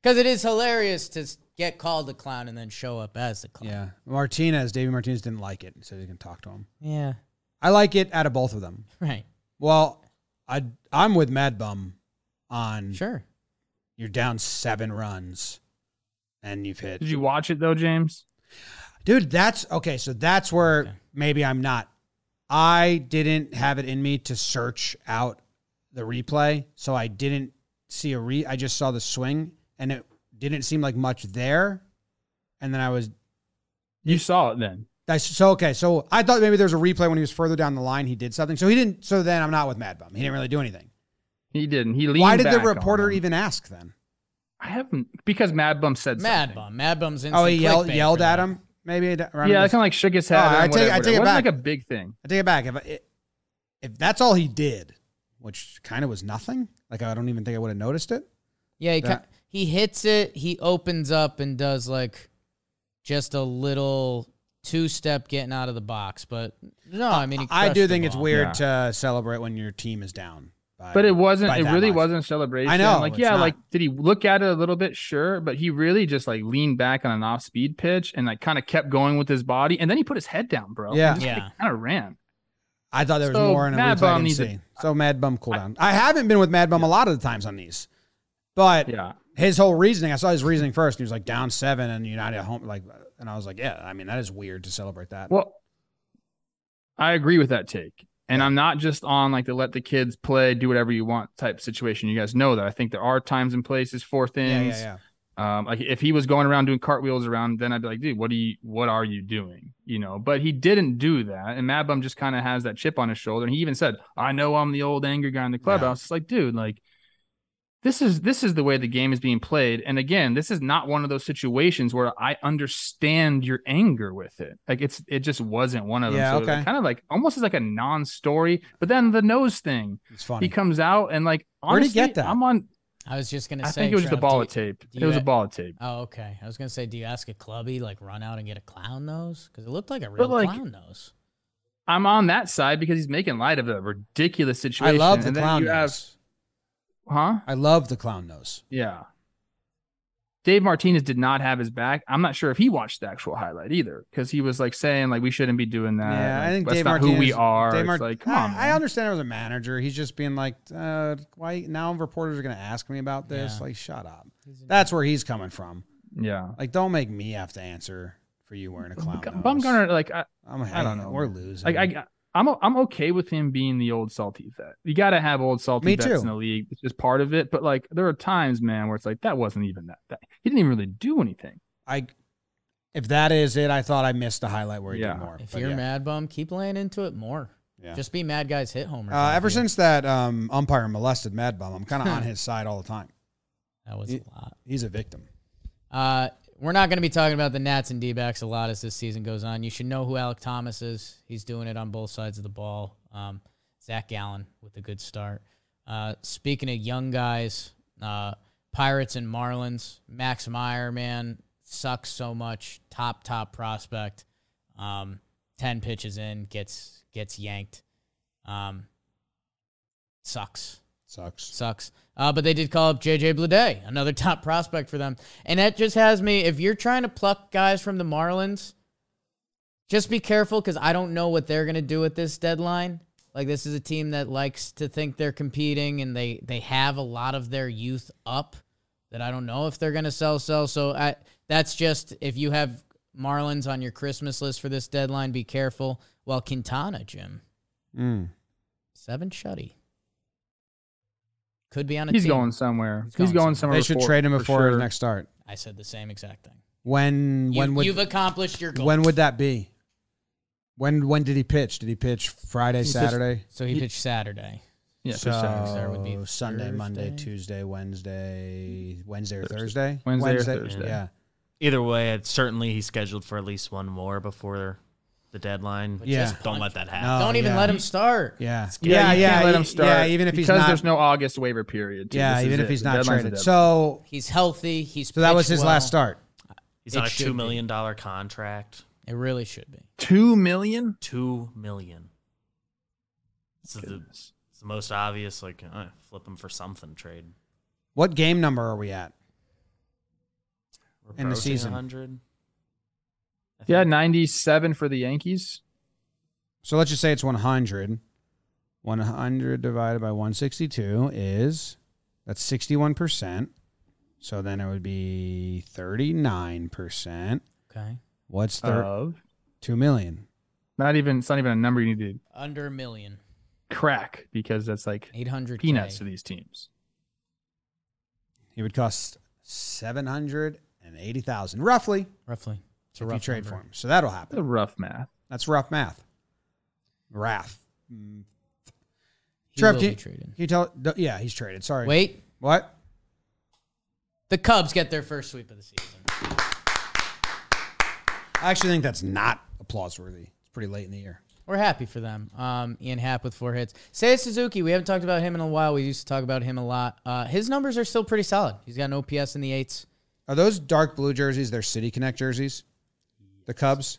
Because it is hilarious to get called a clown and then show up as the clown. Yeah. Martinez, David Martinez didn't like it. He said he can talk to him. Yeah, I like it out of both of them. right. Well, I I'm with Mad Bum on Sure. you're down seven runs and you've hit Did you watch it though, James? Dude, that's okay. So that's where Okay. maybe I'm not. I didn't have it in me to search out the replay, so I didn't see a re. I just saw the swing, and it didn't seem like much there. And then I was You saw it then. I, so okay. So I thought maybe there was a replay when he was further down the line. He did something. So he didn't. So then I'm not with Mad Bum. He didn't really do anything. He didn't. He leaned Why did the back on reporter even ask then? I haven't because Mad Bum said Mad something. Bum. Mad Bum's in. Oh, he yelled yelled at him. Maybe around Yeah, I his- kind of like shook his head. Oh, I and take- I take it wasn't back. like a big thing. I take it back. If I, if that's all he did, which kind of was nothing, like I don't even think I would have noticed it. Yeah, he, That- ki- he hits it. He opens up and does like just a little two step getting out of the box. But no, I mean, he I do think it's ball. weird to celebrate when your team is down. By- But it wasn't. It really much. wasn't a celebration. I know, Like, yeah, not. like did he look at it a little bit? Sure, but he really just like leaned back on an off-speed pitch and like kind of kept going with his body, and then he put his head down, bro. Yeah. Yeah. kind of ran. I thought there was So, more in a Mad replay. I didn't see. to- so Mad Bum cool down. I haven't been with Mad Bum a lot of the times on these, but Yeah, his whole reasoning. I saw his reasoning first. He was like down seven and United at home, like, and I was like, yeah. I mean, that is weird to celebrate that. Well, I agree with that take. And I'm not just on like the let the kids play, do whatever you want type situation. You guys know that. I think there are times and places for things. yeah, yeah. Um, like if he was going around doing cartwheels around, then I'd be like, dude, what are you what are you doing? You know, but he didn't do that. And Mad Bum just kind of has that chip on his shoulder. And he even said, I know I'm the old angry guy in the clubhouse. It's like, dude, like this is this is the way the game is being played. And again, this is not one of those situations where I understand your anger with it. Like it's it just wasn't one of them. Yeah, so okay. kind of like almost as like a non-story. But then the nose thing, It's funny. he comes out and like Where'd he honestly, get that? I'm on I was just gonna I say. think it was just a ball do of tape. It was a ha- ball of tape. Oh, okay. I was gonna say, do you ask a clubby like run out and get a clown nose? Because it looked like a real like, clown nose. I'm on that side because he's making light of a ridiculous situation I love the And then clown you have- nose. Huh? I love the clown nose. Yeah. Dave Martinez did not have his back. I'm not sure if he watched the actual highlight either because he was like saying like we shouldn't be doing that. yeah, Like, I think that's Dave not Martinez. who we are. Dave It's like come I, on, I understand it was a manager. He's just being like, uh, why now reporters are going to ask me about this? Yeah. Like, shut up. That's where he's coming from. Yeah. Like, don't make me have to answer for you wearing a clown nose. Bumgarner, like I, I'm, I don't know, We're man. losing. like I, I'm I'm okay with him being the old salty vet. You got to have old salty Me vets too. in the league. It's just part of it. But like there are times, man, where it's like that wasn't even that. that he didn't even really do anything. I, if that is it, I thought I missed the highlight where he Yeah. did more. If you're yeah. mad bum, keep laying into it more. Yeah. Just be mad guys hit homers. Uh, ever since that um, umpire molested Mad Bum, I'm kind of on *laughs* his side all the time. that was He- a lot. He's a victim. Uh, we're not going to be talking about the Nats and D-backs a lot as this season goes on. You should know who Alek Thomas is. He's doing it on both sides of the ball. Um, Zach Gallen with a good start. Uh, speaking of young guys, uh, Pirates and Marlins. Max Meyer, man, sucks so much. Top top prospect. Um, Ten pitches in, gets gets yanked. Um, sucks Sucks. sucks. Uh, but they did call up JJ Bleday, another *laughs* top prospect for them. And that just has me, if you're trying to pluck guys from the Marlins, just be careful because I don't know what they're going to do at this deadline. Like, this is a team that likes to think they're competing and they, they have a lot of their youth up that I don't know if they're going to sell, sell. So I, that's just, if you have Marlins on your Christmas list for this deadline, be careful. Well, Quintana, Jim, Mm. seven shutty. Could be on a He's team. going somewhere. He's He's going going, somewhere. They should before- trade him for before sure. his next start. I said the same exact thing. When You, when would you've accomplished your goal. when would that be? When when did he pitch? Did he pitch Friday, He pitched- Saturday? so he He- pitched Saturday. Yeah, so for sure. Would be Sunday, Monday, Thursday? Tuesday, Wednesday, Wednesday or Thursday. Thursday. Wednesday or Thursday. Yeah. Either way, it's certainly he's scheduled for at least one more before the deadline. But Yeah. just Don't let that happen. No. Don't even yeah. let him start. Yeah. Yeah, you can't let him start. Yeah, even if he's because not. there's no August waiver period. too. yeah, This is even if it. he's The not deadline's the traded. deadline. So He's healthy. He's so that was pitched his well. last start. He's It on a should two be. million dollar contract. It really should be. two million. Two million. This is the, it's the most obvious. Like, uh, flip him for something trade. What game number are we at? We're In the approaching season. 100. I Yeah, 97 for the Yankees. So let's just say it's 100. 100 divided by 162 is that's 61%. So then it would be 39%. Okay. What's thir- Of 2 million? not even it's not even a number you need to Under a million. to crack because that's like 800 peanuts to these teams. He would cost 780,000 roughly Roughly. It's a if you trade number. for him. So that'll That's a happen. rough math. That's rough math. Wrath. Mm. Trev, can, can you tell? Yeah, he's traded. Sorry. Wait. What? The Cubs get their first sweep of the season. I actually think that's not applause worthy. It's pretty late in the year. We're happy for them. Um, Ian Happ with four hits. Seiya Suzuki, we haven't talked about him in a while. We used to talk about him a lot. Uh, his numbers are still pretty solid. He's got an OPS in the eights. Are those dark blue jerseys? They're City Connect jerseys. The Cubs.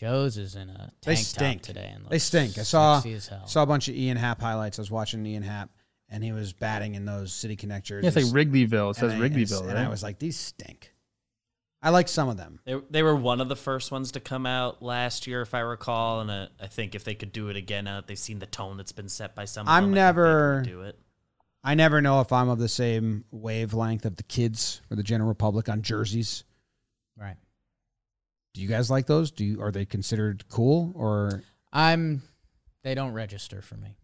Joe's is in a They tank stink. top today. And They stink. I saw sexy as hell. saw a bunch of Ian Happ highlights. I was watching Ian Happ, and he was batting in those City Connect Yeah, it's like Wrigleyville. It says and I, and Wrigleyville, and right? I was like, these stink. I like some of them. They, they were one of the first ones to come out last year, if I recall. And uh, I think if they could do it again, uh, they've seen the tone that's been set by some. Of I'm them, I think they never- do it. I never know if I'm of the same wavelength of the kids or the general public on jerseys. right. Do you guys like those? Do you are they considered cool or I'm. They don't register for me.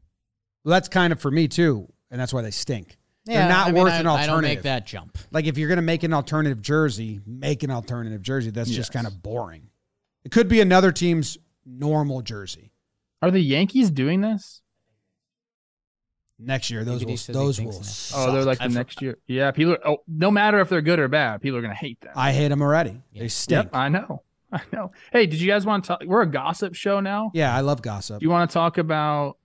well, that's kind of for me too, and that's why they stink. Yeah, They're not I mean, worth I, an alternative. I don't make that jump. Like if you're gonna make an alternative jersey, make an alternative jersey. That's just kind of boring. It could be another team's normal jersey. Are the Yankees doing this? Next year, those will those will. so. Oh, they're like the I've- next year. Yeah, people. Are, oh, no matter if they're good or bad, people are gonna hate them. I hate them already. Yeah. They stink. Yep, I know. *laughs* I know. Hey, did you guys want to talk? We're a gossip show now. Yeah, I love gossip. Do you want to talk about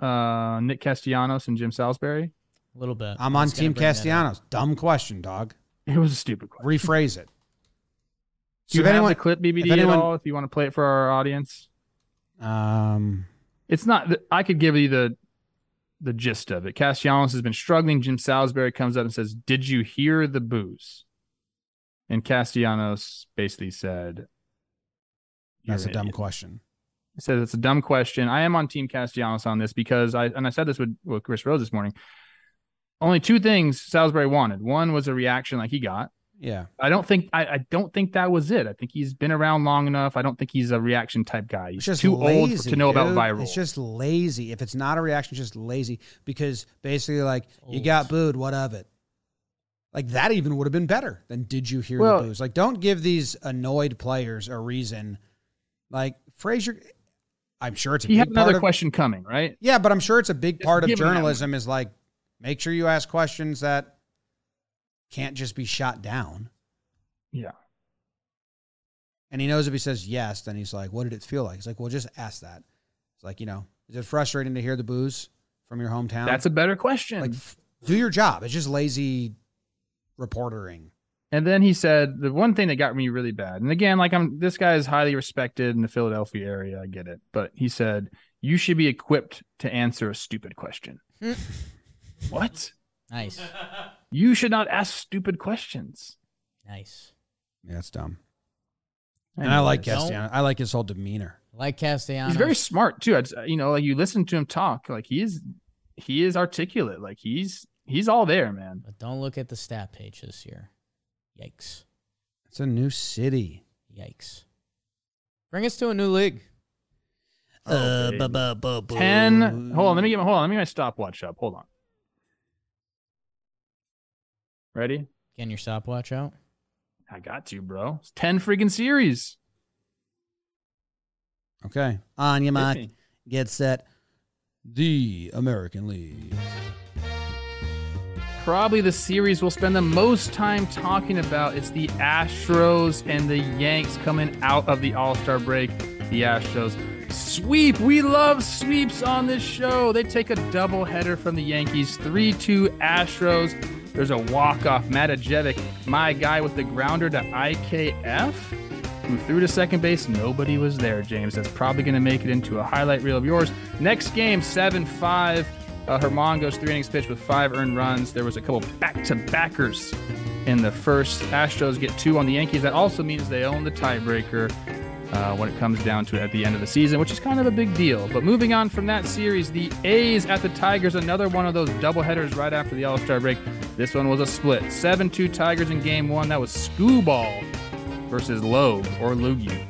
uh, Nick Castellanos and Jim Salisbury? A little bit. I'm I on Team bring that up. Castellanos. Dumb question, dog. It was a stupid question. Rephrase it. *laughs* Do you if have anyone- the clip BBD if anyone- at all? If you want to play it for our audience, Um, it's not. I could give you the the gist of it. Castellanos has been struggling. Jim Salisbury comes up and says, "Did you hear the booze?" And Castellanos basically said, "You're that's a dumb idiot." question. He says it's a dumb question. I am on Team Castellanos on this because I and I said this with, with Chris Rose this morning. Only two things Salisbury wanted. One was a reaction like he got. Yeah, I don't think I, I don't think that was it. I think he's been around long enough. I don't think he's a reaction type guy. He's just too old to know about dude. viral. It's just lazy. If it's not a reaction, just lazy because basically, like you got booed. What of it? Like that even would have been better than did you hear Well- the booze? Like don't give these annoyed players a reason. Like Frazier, I'm sure it's a he had another of, question coming, right? Yeah, but I'm sure it's a big Just part of give him that one. journalism is like make sure you ask questions that can't just be shot down. Yeah. And he knows if he says yes, then he's like, "What did it feel like?" He's like, "Well, just ask that." It's like you know, is it frustrating to hear the booze from your hometown? That's a better question. like f- do your job. It's just lazy reportering. And then he said the one thing that got me really bad. And again, like I'm this guy is highly respected in the Philadelphia area. I get it. But he said, You should be equipped to answer a stupid question. *laughs* what? Nice. You should not ask stupid questions. Nice. Yeah, that's dumb. And I like Don't- Castellanos. I like his whole demeanor. Like Castellanos. He's very smart too. It's, you know, like you listen to him talk, like he is he is articulate. Like he's he's all there, man. But don't look at the stat page this year. Yikes. It's a new city. Yikes. Bring us to a new league. Uh, bu- bu- bu- bu- Ten. Hold on. Let me get my hold on. Let me get my stopwatch up. Hold on. Ready? Getting your stopwatch out. I got to, bro. It's ten freaking series. Okay, on your Hit mark, me. get set. The American League. Probably the series we'll spend the most time talking about. It's the Astros and the Yanks coming out of the All Star break. The Astros sweep. We love sweeps on this show. They take a doubleheader from the Yankees, 3 2 Astros. There's a walk off. Matijevic, my guy with the grounder to IKF, who threw to second base. Nobody was there, James. That's probably going to make it into a highlight reel of yours. Next game, 7 5. Uh, Germán goes three innings pitch with five earned runs. There was a couple back to backers in the first. Astros get two on the Yankees. That also means they own the tiebreaker uh, when it comes down to it at the end of the season, which is kind of a big deal. But moving on from that series, the A's at the Tigers, another one of those doubleheaders right after the All Star break. This one was a split 7 2 Tigers in game one. That was Skubal versus Logue or Loogie.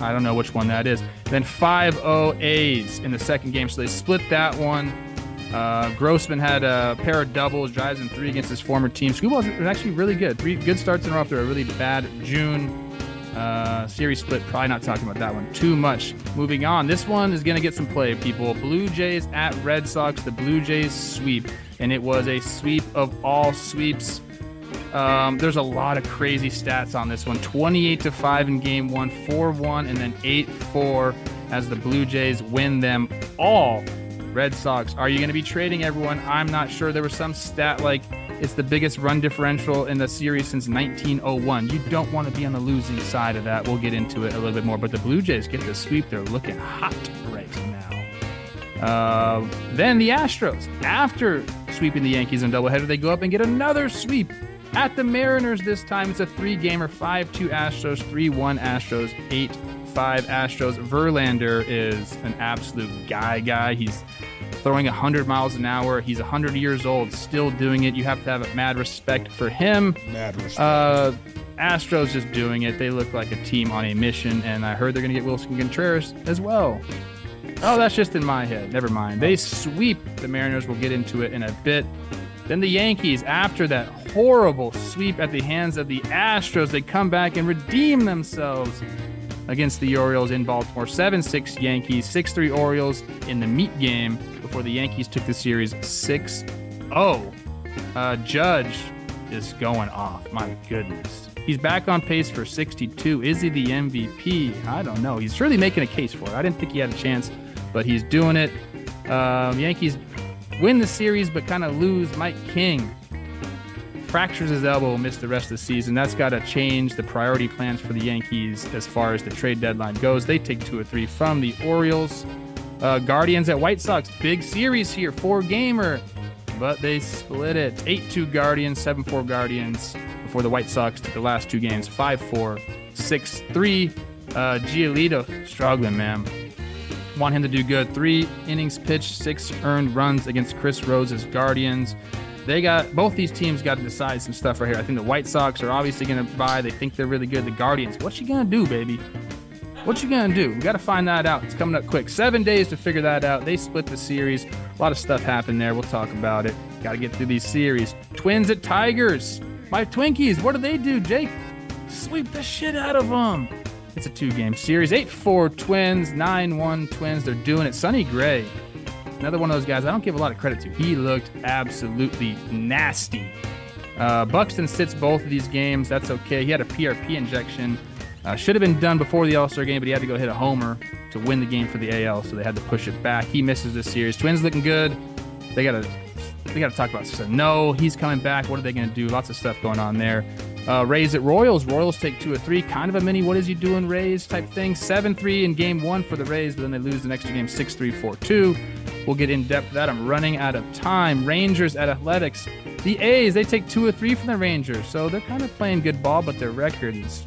I don't know which one that is. Then 5 0 A's in the second game. So they split that one. Uh, Grossman had a pair of doubles, drives in three against his former team. Skubal is actually really good. Three good starts in a row after a really bad June uh, series split. Probably not talking about that one too much. Moving on. This one is going to get some play, people. Blue Jays at Red Sox. The Blue Jays sweep. And it was a sweep of all sweeps. Um, there's a lot of crazy stats on this one 28 to 5 in game one, 4 1, and then 8 4 as the Blue Jays win them all. Red Sox, are you going to be trading everyone? I'm not sure. There was some stat like it's the biggest run differential in the series since 1901. You don't want to be on the losing side of that. We'll get into it a little bit more. But the Blue Jays get the sweep. They're looking hot right now. Uh, then the Astros, after sweeping the Yankees in doubleheader, they go up and get another sweep at the Mariners this time. It's a three gamer 5 2 Astros, 3 1 Astros, 8 5 Astros. Verlander is an absolute guy, guy. He's throwing 100 miles an hour. He's 100 years old, still doing it. You have to have a mad respect for him. Mad respect. Uh, Astros just doing it. They look like a team on a mission, and I heard they're going to get Willson Contreras as well. Oh, that's just in my head. Never mind. They sweep the Mariners. We'll get into it in a bit. Then the Yankees, after that horrible sweep at the hands of the Astros, they come back and redeem themselves against the Orioles in Baltimore. 7 6 Yankees, 6 3 Orioles in the meat game before the Yankees took the series 6 0. Uh, Judge is going off. My goodness. He's back on pace for 62. Is he the MVP? I don't know. He's surely making a case for it. I didn't think he had a chance, but he's doing it. Um, Yankees win the series, but kind of lose Mike King. Fractures his elbow, will miss the rest of the season. That's got to change the priority plans for the Yankees as far as the trade deadline goes. They take two or three from the Orioles. Uh, Guardians at White Sox, big series here, four gamer, but they split it 8 2 Guardians, 7 4 Guardians before the White Sox took the last two games 5 4, 6 3. Uh, Giolito struggling, man. Want him to do good. Three innings pitched, six earned runs against Chris Rose's Guardians. They got both these teams got to decide some stuff right here. I think the White Sox are obviously going to buy. They think they're really good. The Guardians, what you gonna do, baby? What you gonna do? We got to find that out. It's coming up quick. Seven days to figure that out. They split the series. A lot of stuff happened there. We'll talk about it. Got to get through these series. Twins at Tigers. My Twinkies. What do they do, Jake? Sweep the shit out of them. It's a two-game series. Eight four Twins. Nine one Twins. They're doing it. Sonny Gray. Another one of those guys I don't give a lot of credit to. He looked absolutely nasty. Uh, Buxton sits both of these games. That's okay. He had a PRP injection. Uh, should have been done before the All Star game, but he had to go hit a homer to win the game for the AL, so they had to push it back. He misses this series. Twins looking good. They gotta they gotta talk about some. No, he's coming back. What are they gonna do? Lots of stuff going on there. Uh, Rays at Royals. Royals take two or three. Kind of a mini what is he doing Rays type thing. 7 3 in game one for the Rays, but then they lose the next two games 6 3 4 2. We'll get in depth that. I'm running out of time. Rangers at Athletics. The A's, they take two or three from the Rangers, so they're kind of playing good ball, but their record is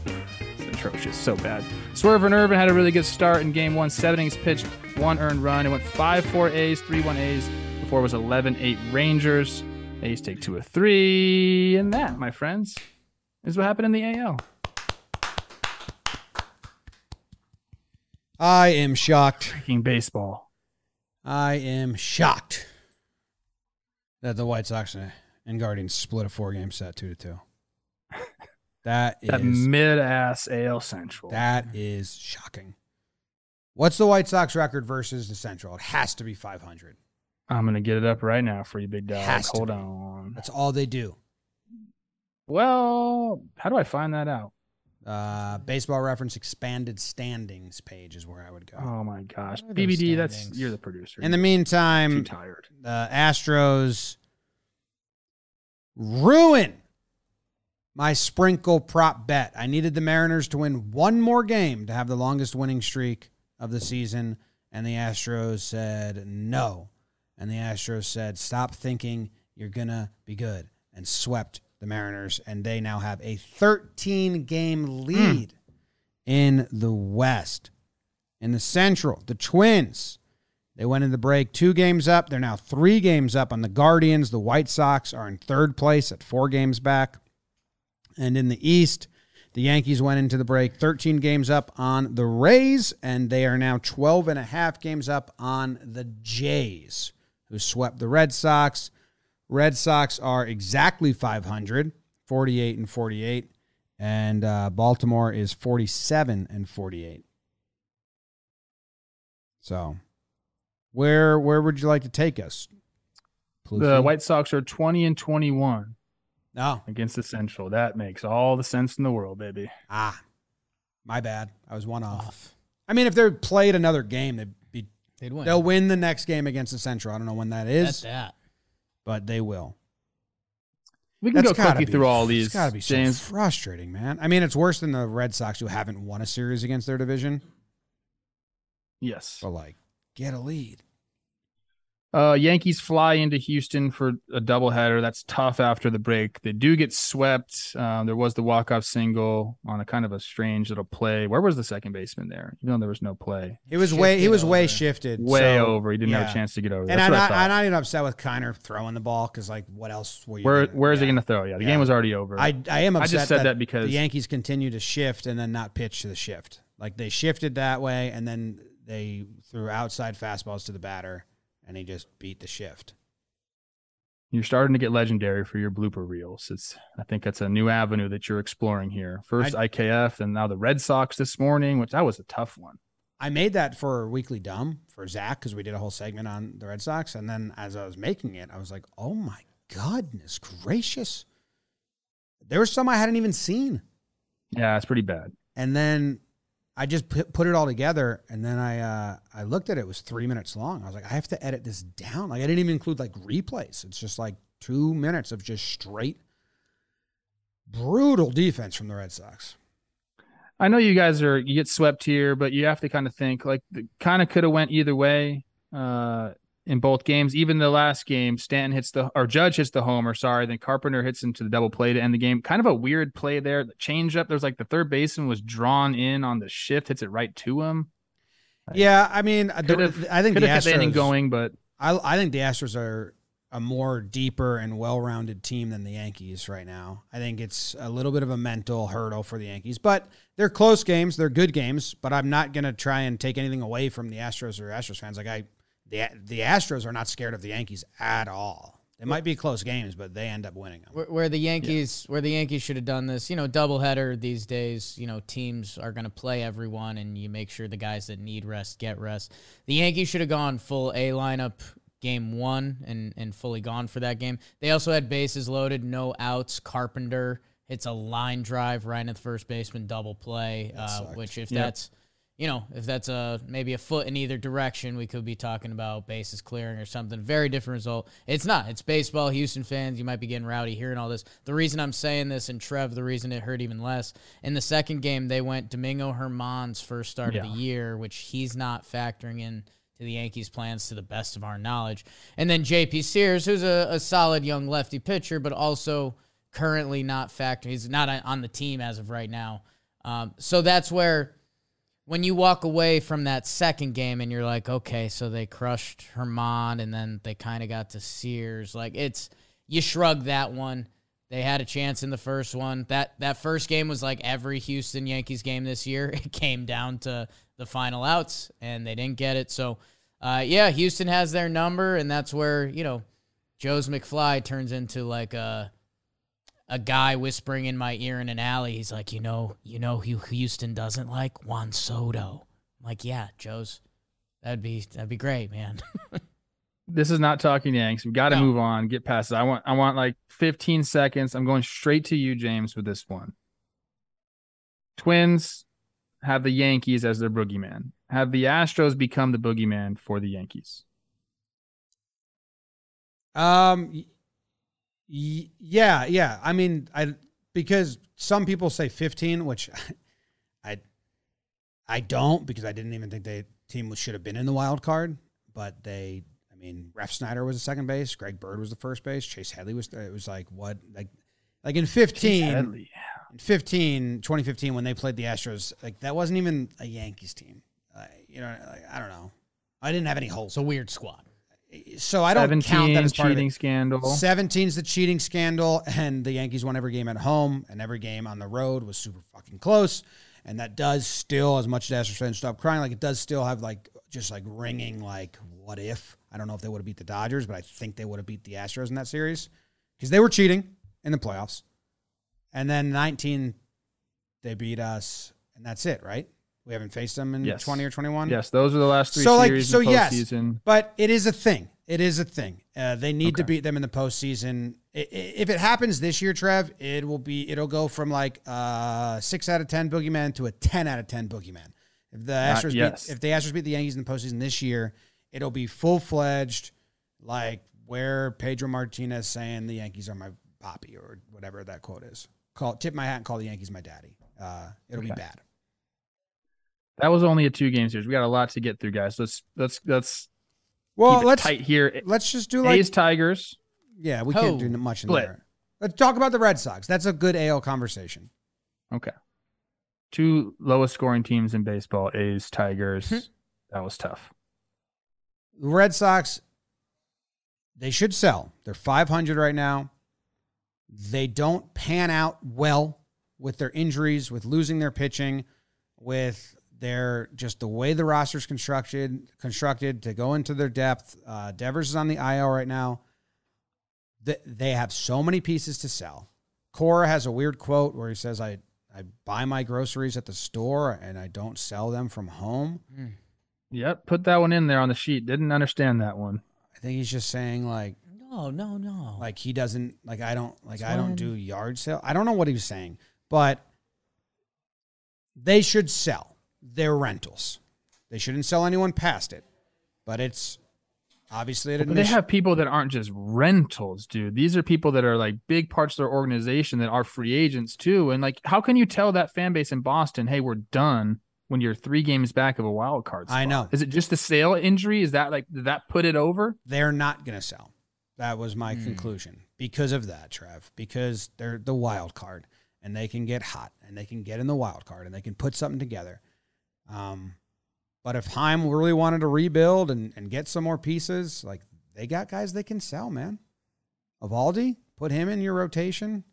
atrocious, so bad. Swerve and Irvin had a really good start in game one. Seven innings pitched, one earned run. It went 5 4 A's, 3 1 A's. Before it was 11 8 Rangers. A's take two or three. And that, my friends, is what happened in the AL. I am shocked. Freaking baseball. I am shocked that the White Sox and Guardians split a four game set two to two. *laughs* That is That mid ass AL Central. that is shocking. What's the White Sox record versus the Central? It has to be 500. I'm going to get it up right now for you, big dog. Hold on. That's all they do. Well, how do I find that out? Uh, baseball reference expanded standings page is where I would go. Oh my gosh. BBD, that's you're the producer. In the meantime, too tired. the Astros ruin my sprinkle prop bet. I needed the Mariners to win one more game to have the longest winning streak of the season, and the Astros said no. And the Astros said, stop thinking you're going to be good, and swept the Mariners. And they now have a 13 game lead in the West. In the Central, the Twins. They went into the break two games up. They're now three games up on the Guardians. The White Sox are in third place at four games back. And in the East, the Yankees went into the break 13 games up on the Rays, and they are now 12 and a half games up on the Jays, who swept the Red Sox. Red Sox are exactly 500, 48 and 48, and uh, Baltimore is 47 and 48. So, where where would you like to take us? The Plouffe? White Sox are 20 and 21. No. against the Central. That makes all the sense in the world, baby. Ah, my bad. I was one off. Off. I mean, if they played another game, they'd be They'd win. they'll win the next game against the Central. I don't know when that is. Bet that. But they will. We can That's go quickly through all these. It's got to be so frustrating, man. I mean, it's worse than the Red Sox who haven't won a series against their division. yes. But like, get a lead. Uh, Yankees fly into Houston for a doubleheader. That's tough after the break. They do get swept. Um, there was the walk-off single on a kind of a strange little play. Where was the second baseman there? Even though there was no play, He was way he Shifted was way shifted, way so- over. He didn't have a chance to get over. And That's I'm what not, thought. I'm not even upset with Kiner throwing the ball because like, what else were you? Where gonna- where is yeah. he going to throw? Yeah, the Yeah. game was already over. I I am I upset just said that because- the Yankees continue to shift and then not pitch to the shift. Like they shifted that way and then they threw outside fastballs to the batter and he just beat the shift. You're starting to get legendary for your blooper reels. It's I think that's a new avenue that you're exploring here. First IKF and now the Red Sox this morning, which that was a tough one. I made that for Weekly Dumb for Zach because we did a whole segment on the Red Sox. And then as I was making it, I was like, oh my goodness gracious. There were some I hadn't even seen. Yeah, it's pretty bad. And then I just put, it all together. And then I uh, I looked at it, it was three minutes long. I was like, I have to edit this down. Like I didn't even include like replays. It's just like two minutes of just straight brutal defense from the Red Sox. I know you guys are you get swept here, but you have to kind of think like kind of could have went either way uh, in both games. Even the last game, Stanton hits the or Judge hits the homer. Sorry, then Carpenter hits into the double play to end the game. Kind of a weird play there. The change up. There's like the third baseman was drawn in on the shift, hits it right to him. Yeah, I mean, the- Could've- I think Could the have kept the Astros going, but I, I think the Astros are a more deeper and well-rounded team than the Yankees right now. I think it's a little bit of a mental hurdle for the Yankees, but they're close games, they're good games. But I'm not going to try and take anything away from the Astros or Astros fans. Like I, the the Astros are not scared of the Yankees at all. They might be close games, but they end up winning them. Where, where the Yankees, where the Yankees should have done this, you know, doubleheader these days. You know, teams are going to play everyone, and you make sure the guys that need rest get rest. The Yankees should have gone full A lineup game one and and fully gone for that game. They also had bases loaded, no outs. Carpenter hits a line drive right at the first baseman, double play. Uh, which if Yep. that's you know, if that's a maybe a foot in either direction, we could be talking about bases clearing or something. Very different result. It's not. It's baseball. Houston fans, you might be getting rowdy hearing all this. The reason I'm saying this, and Trev, the reason it hurt even less, in the second game, they went Domingo Germán's first start of the year, which he's not factoring in to the Yankees' plans to the best of our knowledge. And then JP Sears, who's a, a solid young lefty pitcher, but also currently not factoring. He's not on the team as of right now. Um, so that's where when you walk away from that second game and you're like, okay, so they crushed Germán and then they kind of got to Sears. Like it's you shrug that one. They had a chance in the first one. That that first game was like every Houston Yankees game this year. *laughs* It came down to the final outs and they didn't get it. So uh, yeah, Houston has their number, and that's where you know Joe's McFly turns into like a a guy whispering in my ear in an alley. He's like, you know, you know who Houston doesn't like Juan Soto. I'm like, yeah, Joe's. That'd be that'd be great, man. *laughs* this is not talking Yanks. We've got to No. move on, get past it. I want I want like 15 seconds. I'm going straight to you, James, with this one. Twins have the Yankees as their boogeyman. Have the Astros become the boogeyman for the Yankees? Um, y- y- yeah, yeah. I mean, I because some people say 15, which *laughs* I I don't because I didn't even think the team should have been in the wild card, but they. I mean, Refsnyder was the second base, Greg Bird was the first base, Chase Headley was. It was like what, like, like in 15, Sadly. in 15, 2015, when they played the Astros, like that wasn't even a Yankees team. Uh, you know, like, I don't know. I didn't have any hope. it's a weird squad. So I don't count that as part of it. cheating scandal. 17's the cheating scandal, and the Yankees won every game at home, and every game on the road was super fucking close. And that does still, as much as Astros fans stop crying, like it does still have like just like ringing like what if? I don't know if they would have beat the Dodgers, but I think they would have beat the Astros in that series because they were cheating in the playoffs. And then 19, they beat us, and that's it, right? We haven't faced them in Yes. 20 or 21. Yes, those are the last three So, like, series so in the yes. postseason. But it is a thing. It is a thing. Uh, they need to beat them in the postseason. if it happens this year, Trev, it will be it'll go from like uh six out of ten boogeyman to a ten out of ten boogeyman. If the Astros yes. beat, if the Astros beat the Yankees in the postseason this year, it'll be full fledged, like where Pedro Martinez saying the Yankees are my poppy or whatever that quote is. Call tip my hat and call the Yankees my daddy. Uh, it'll be bad. That was only a two game series. We got a lot to get through, guys. Let's let's let's Well, keep it let's tight here. let's just do like A's Tigers. yeah, we can't do Oh, much in split. there. Let's talk about the Red Sox. That's a good AL conversation. Okay. Two lowest scoring teams in baseball, A's, Tigers. Hmm. that was tough. The Red Sox, they should sell. They're 500 right now. They don't pan out well with their injuries, with losing their pitching, with their just the way the roster's constructed, constructed to go into their depth. Uh, Devers is on the IL right now. Th- They have so many pieces to sell. Cora has a weird quote where he says, "I I buy my groceries at the store and I don't sell them from home." Yep. Put that one in there on the sheet. Didn't understand that one. I think he's just saying like No, no, no. like he doesn't like I don't like That's I don't do yard sale. I don't know what he was saying, but they should sell their rentals. They shouldn't sell anyone past it. But it's obviously they have people that aren't just rentals, dude. These are people that are like big parts of their organization that are free agents too. And like, how can you tell that fan base in Boston, hey, we're done when you're three games back of a wild card? I know. Is it just a sale injury? Is that like did that put it over? they're not going to sell. That was my Hmm. conclusion because of that, Trev. Because they're the wild card and they can get hot and they can get in the wild card and they can put something together. Um, but if Chaim really wanted to rebuild and, and get some more pieces, like they got guys they can sell, man. Eovaldi, put him in your rotation,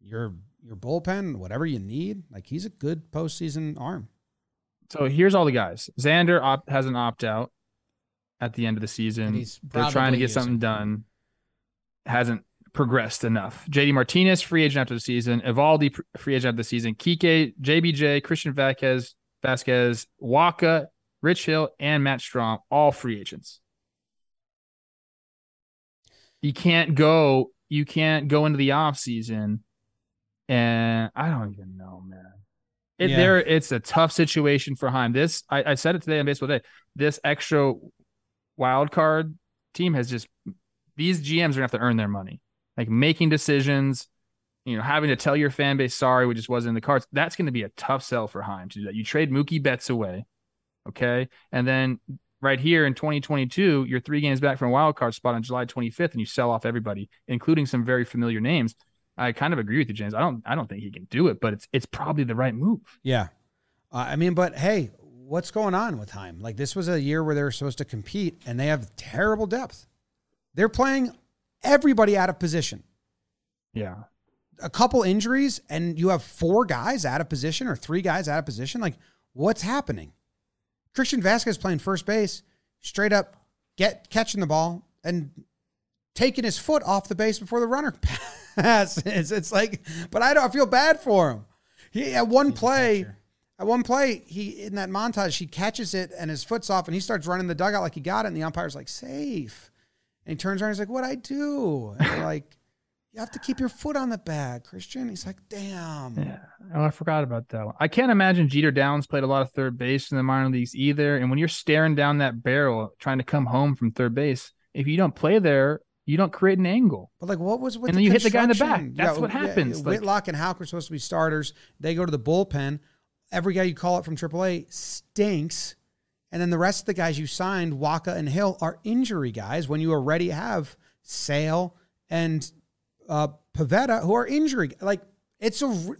your your bullpen, whatever you need. Like he's a good postseason arm. So here's all the guys. Xander opt, has an opt out at the end of the season. He's They're trying to get something done. Hasn't progressed enough. JD Martinez, free agent after the season. Eovaldi, free agent after the season. Kike, JBJ, Christian Vázquez, Vázquez, Wacha, Rich Hill, and Matt Strahm, all free agents. You can't go. You can't go into the off season, and I don't even know, man. It, Yeah. there, it's a tough situation for Chaim. This, I, I said it today on Baseball Day. This extra wild card team has just these GMs are gonna have to earn their money, like making decisions. You know, having to tell your fan base, sorry, we just wasn't in the cards. That's going to be a tough sell for Chaim to do that. You trade Mookie Betts away, okay, and then right here in 2022, you're three games back from a wild card spot on July 25th, and you sell off everybody, including some very familiar names. I kind of agree with you, James. I don't, I don't think he can do it, but it's, it's probably the right move. Yeah. Uh, I mean, but hey, what's going on with Chaim? Like, this was a year where they were supposed to compete and they have terrible depth. They're playing everybody out of position. Yeah, A couple injuries, and you have four guys out of position or three guys out of position. Like, what's happening? Christian Vázquez playing first base, straight up get catching the ball and taking his foot off the base before the runner *laughs* passes. It's like, but I don't I feel bad for him. He at one He's play, at one play, he in that montage, he catches it and his foot's off and he starts running the dugout like he got it. And the umpire's like, safe. And he turns around, he's like, What'd I do? And like, You have to keep your foot on the bag, Christian. He's like, damn. Yeah. Oh, I forgot about that one. I can't imagine Jeter Downs played a lot of third base in the minor leagues either. And when you're staring down that barrel trying to come home from third base, if you don't play there, you don't create an angle. But like, what was with And the then you hit the guy in the back. That's what happens. Like- Whitlock and Houck are supposed to be starters. They go to the bullpen. Every guy you call up from AAA stinks. And then the rest of the guys you signed, Wacha and Hill, are injury guys when you already have Sale and uh, Pivetta, who are injury. Like, it's a.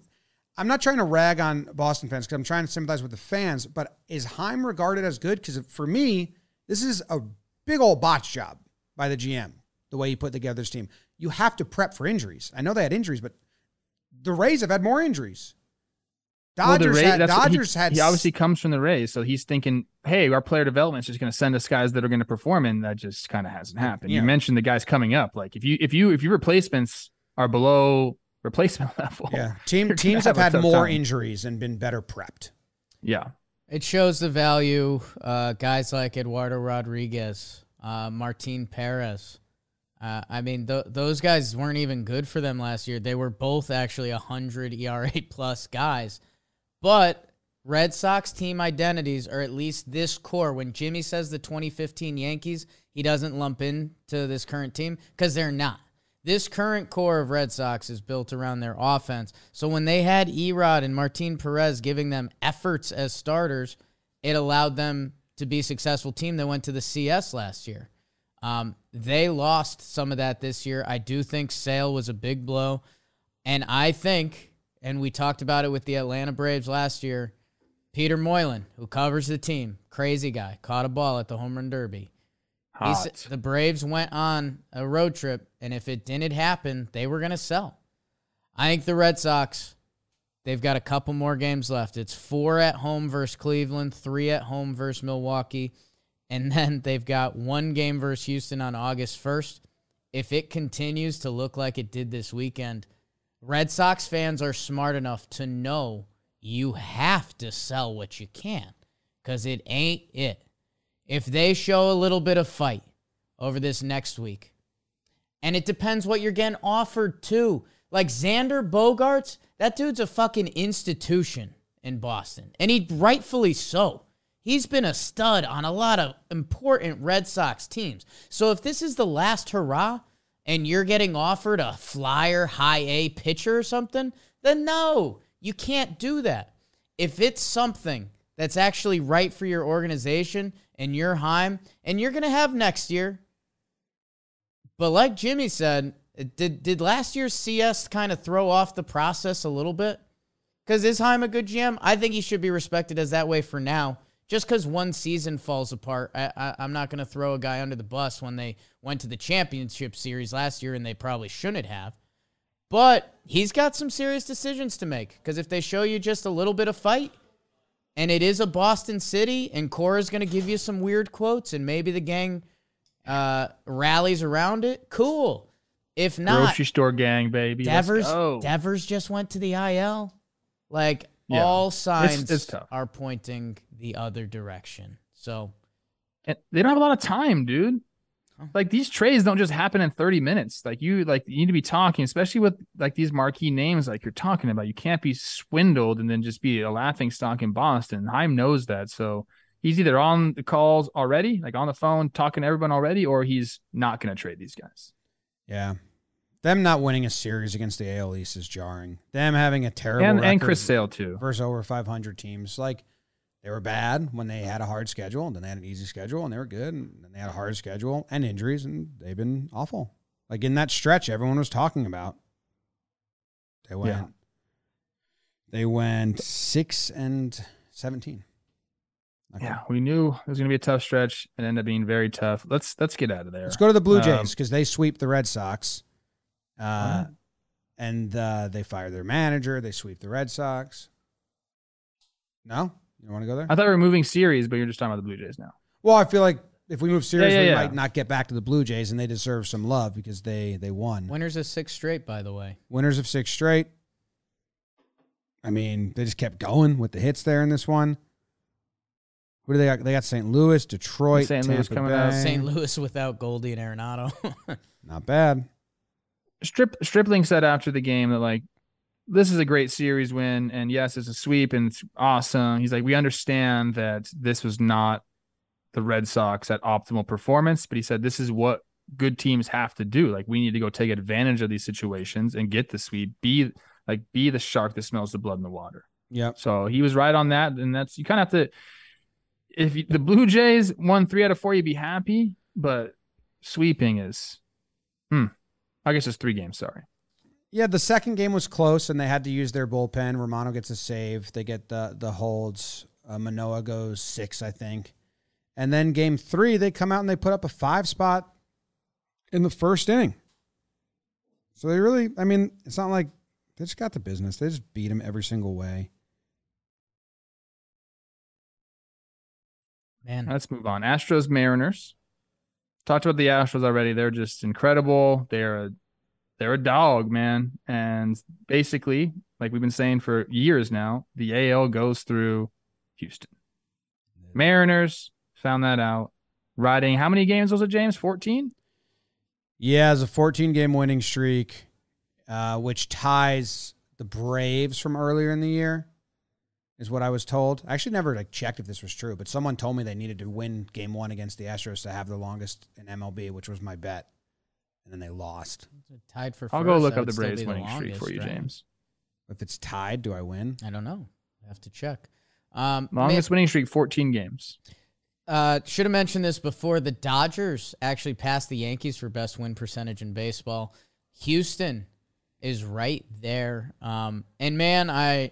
I'm not trying to rag on Boston fans because I'm trying to sympathize with the fans, but is Chaim regarded as good? Because for me, this is a big old botch job by the GM, the way he put together this team. You have to prep for injuries. I know they had injuries, but the Rays have had more injuries. Well, the Dodgers had that's what he- Dodgers had He obviously comes from the Rays, so he's thinking, "Hey, our player development is just going to send us guys that are going to perform," and that just kind of hasn't happened. Yeah. You mentioned the guys coming up. Like if you if you if your replacements are below replacement *laughs* level, yeah. Team teams have have had more time. injuries and been better prepped. yeah. It shows the value. Uh, guys like Eduardo Rodriguez, uh, Martin Perez. Uh, I mean, th- those guys weren't even good for them last year. They were both actually 100 ERA *laughs* plus guys. But Red Sox team identities, are at least this core, when Jimmy says the 2015 Yankees, he doesn't lump in to this current team because they're not. This current core of Red Sox is built around their offense. So when they had Erod and Martin Perez giving them efforts as starters, it allowed them to be a successful team that went to the CS last year. Um, they lost some of that this year. I do think Sale was a big blow. And I think, and we talked about it with the Atlanta Braves last year, Peter Moylan, who covers the team, crazy guy, caught a ball at the home run derby. Hot. said the Braves went on a road trip, and if it didn't happen, they were going to sell. I think the Red Sox, they've got a couple more games left. It's four at home versus Cleveland, three at home versus Milwaukee, and *laughs* then they've got one game versus Houston on August 1st. If it continues to look like it did this weekend, Red Sox fans are smart enough to know you have to sell what you can because it ain't it. If they show a little bit of fight over this next week, and it depends what you're getting offered too. Like Xander Bogaerts, that dude's a fucking institution in Boston, and he rightfully so. He's been a stud on a lot of important Red Sox teams. So if this is the last hurrah and you're getting offered a flyer high A pitcher or something, then no, you can't do that. If it's something that's actually right for your organization and your Chaim, and you're going to have next year, but like Jimmy said, did did last year's CS kind of throw off the process a little bit? Because is Chaim a good GM? I think he should be respected as that way for now. Just because one season falls apart, I, I, I'm not going to throw a guy under the bus when they went to the championship series last year and they probably shouldn't have. But he's got some serious decisions to make because if they show you just a little bit of fight, and it is a Boston City, and Cora's going to give you some weird quotes, and maybe the gang uh, rallies around it. Cool. If not, Grocery store gang, baby. Devers. Devers just went to the IL. Like Yeah. all signs it's tough. are pointing the other direction. So And they don't have a lot of time, dude. Like these trades don't just happen in 30 minutes. Like you like you need to be talking, especially with like these marquee names like you're talking about. You can't be swindled and then just be a laughing stock in Boston. Chaim knows that. So he's either on the calls already, like on the phone, talking to everyone already, or he's not gonna trade these guys. Yeah. Them not winning a series against the AL East is jarring. Them having a terrible And and Chris Sale too. versus over 500 teams. Like they were bad when they had a hard schedule, and then they had an easy schedule, and they were good, and then they had a hard schedule and injuries, and they've been awful. Like in that stretch, everyone was talking about. They went. Yeah. They went six and seventeen. Not Yeah, we knew it was gonna be a tough stretch and ended up being very tough. Let's let's get out of there. Let's go to the Blue Um, Jays because they sweep the Red Sox. Uh, Alright. and uh, they fire their manager. They sweep the Red Sox. No, you don't want to go there. I thought we were moving series, but you're just talking about the Blue Jays now. Well, I feel like if we move series, yeah, we yeah. might not get back to the Blue Jays, and they deserve some love because they they won. winners of six straight, by the way. Winners of six straight. I mean, they just kept going with the hits there in this one. Who do they got? They got St. Louis, Detroit, St. Louis Tampa coming out. St. Louis without Goldie and Arenado. *laughs* Not bad. Strip Stripling said after the game that like this is a great series win and yes it's a sweep and it's awesome. He's like we understand that this was not the Red Sox at optimal performance, but he said this is what good teams have to do. Like we need to go take advantage of these situations and get the sweep. Be like be the shark that smells the blood in the water. Yeah. So he was right on that, and that's you kind of have to. If you, the Blue Jays won three out of four, you'd be happy, but sweeping is, hmm. I guess it's three games. Sorry. Yeah, the second game was close, and they had to use their bullpen. Romano gets a save. They get the the holds. Uh, Manoah goes six, I think. And then game three, they come out and they put up a five spot in the first inning. So they really, I mean, it's not like they just got the business. They just beat them every single way. Man, Let's move on. Astros Mariners. Talked about the Astros already. They're just incredible. They're a they're a dog, man. And basically, like we've been saying for years now, the AL goes through Houston. Mariners found that out. Riding how many games was it, James? 14? Yeah, it's a 14 game winning streak, uh, which ties the Braves from earlier in the year, is what I was told. I actually never like checked if this was true, but someone told me they needed to win game one against the Astros to have the longest in MLB, which was my bet. And then they lost. Tied for. I'll go look up the Braves be the winning streak for longest, you, right? James. If it's tied, do I win? I don't know. I have to check. Um, man- Longest winning streak, 14 games. Uh, should have mentioned this before. The Dodgers actually passed the Yankees for best win percentage in baseball. Houston is right there. Um, and man, I,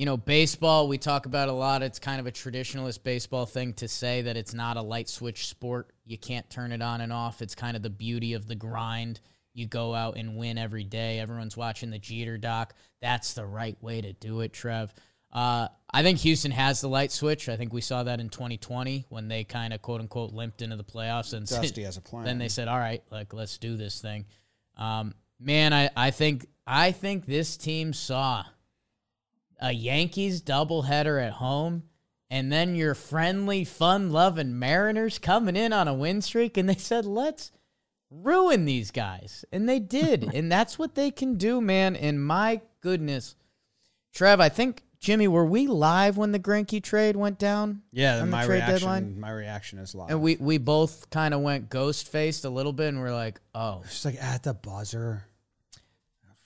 you know, baseball, we talk about a lot. It's kind of a traditionalist baseball thing to say that it's not a light switch sport. You can't turn it on and off. It's kind of the beauty of the grind. You go out and win every day. Everyone's watching the Jeter doc. That's the right way to do it, Trev. Uh, I think Houston has the light switch. I think we saw that in 2020 when they kind of quote unquote limped into the playoffs and Dusty has a plan. then they said, "All right, like let's do this thing." Um, man, I, I think I think this team saw a Yankees doubleheader at home, and then your friendly, fun-loving Mariners coming in on a win streak, and they said, "Let's ruin these guys," and they did, and that's what they can do, man. And my goodness, Trev, I think Jimmy, were we live when the Greinke trade went down? yeah, my reaction. deadline? My reaction is live. And we we both kind of went ghost faced a little bit, and we're like, "Oh, just like at the buzzer.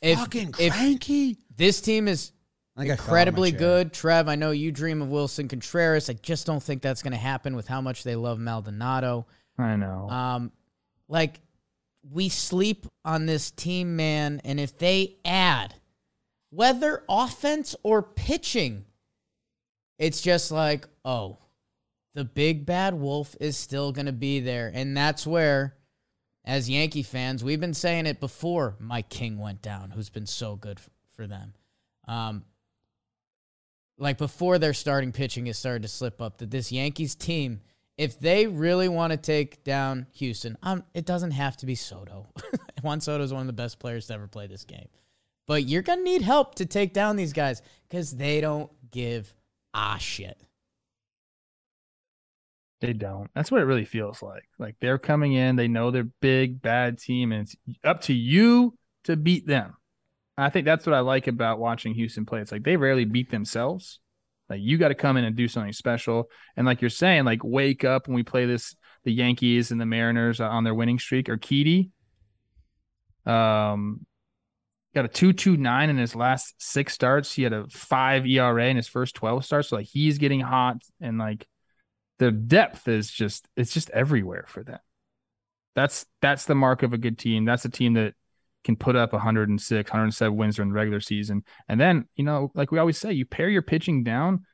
if Fucking if cranky. this team is I think I fell out of my incredibly good, Trev, I know you dream of Willson Contreras. I just don't think that's going to happen with how much they love Maldonado. I know. Um, like we sleep on this team, man, and if they add whether offense or pitching, it's just like, oh, the big bad wolf is still going to be there, and that's where. As Yankee fans, we've been saying it before Mike King went down, who's been so good for them. Um, like before their starting pitching has started to slip up, that this Yankees team, if they really want to take down Houston, um, it doesn't have to be Soto. *laughs* Juan Soto is one of the best players to ever play this game. But you're going to need help to take down these guys because they don't give a shit. They don't. That's what it really feels like. Like they're coming in, they know they're big, bad team, and it's up to you to beat them. I think that's what I like about watching Houston play. It's like they rarely beat themselves. Like you got to come in and do something special. And like you're saying, like wake up when we play this, the Yankees and the Mariners on their winning streak. Urquidy, um, got a two two nine in his last six starts. He had a five ERA in his first twelve starts. So like he's getting hot and like the depth is just it's just everywhere for them. That's that's the mark of a good team. That's a team that can put up 106, 107 wins during the regular season. And then, you know, like we always say, you pair your pitching down,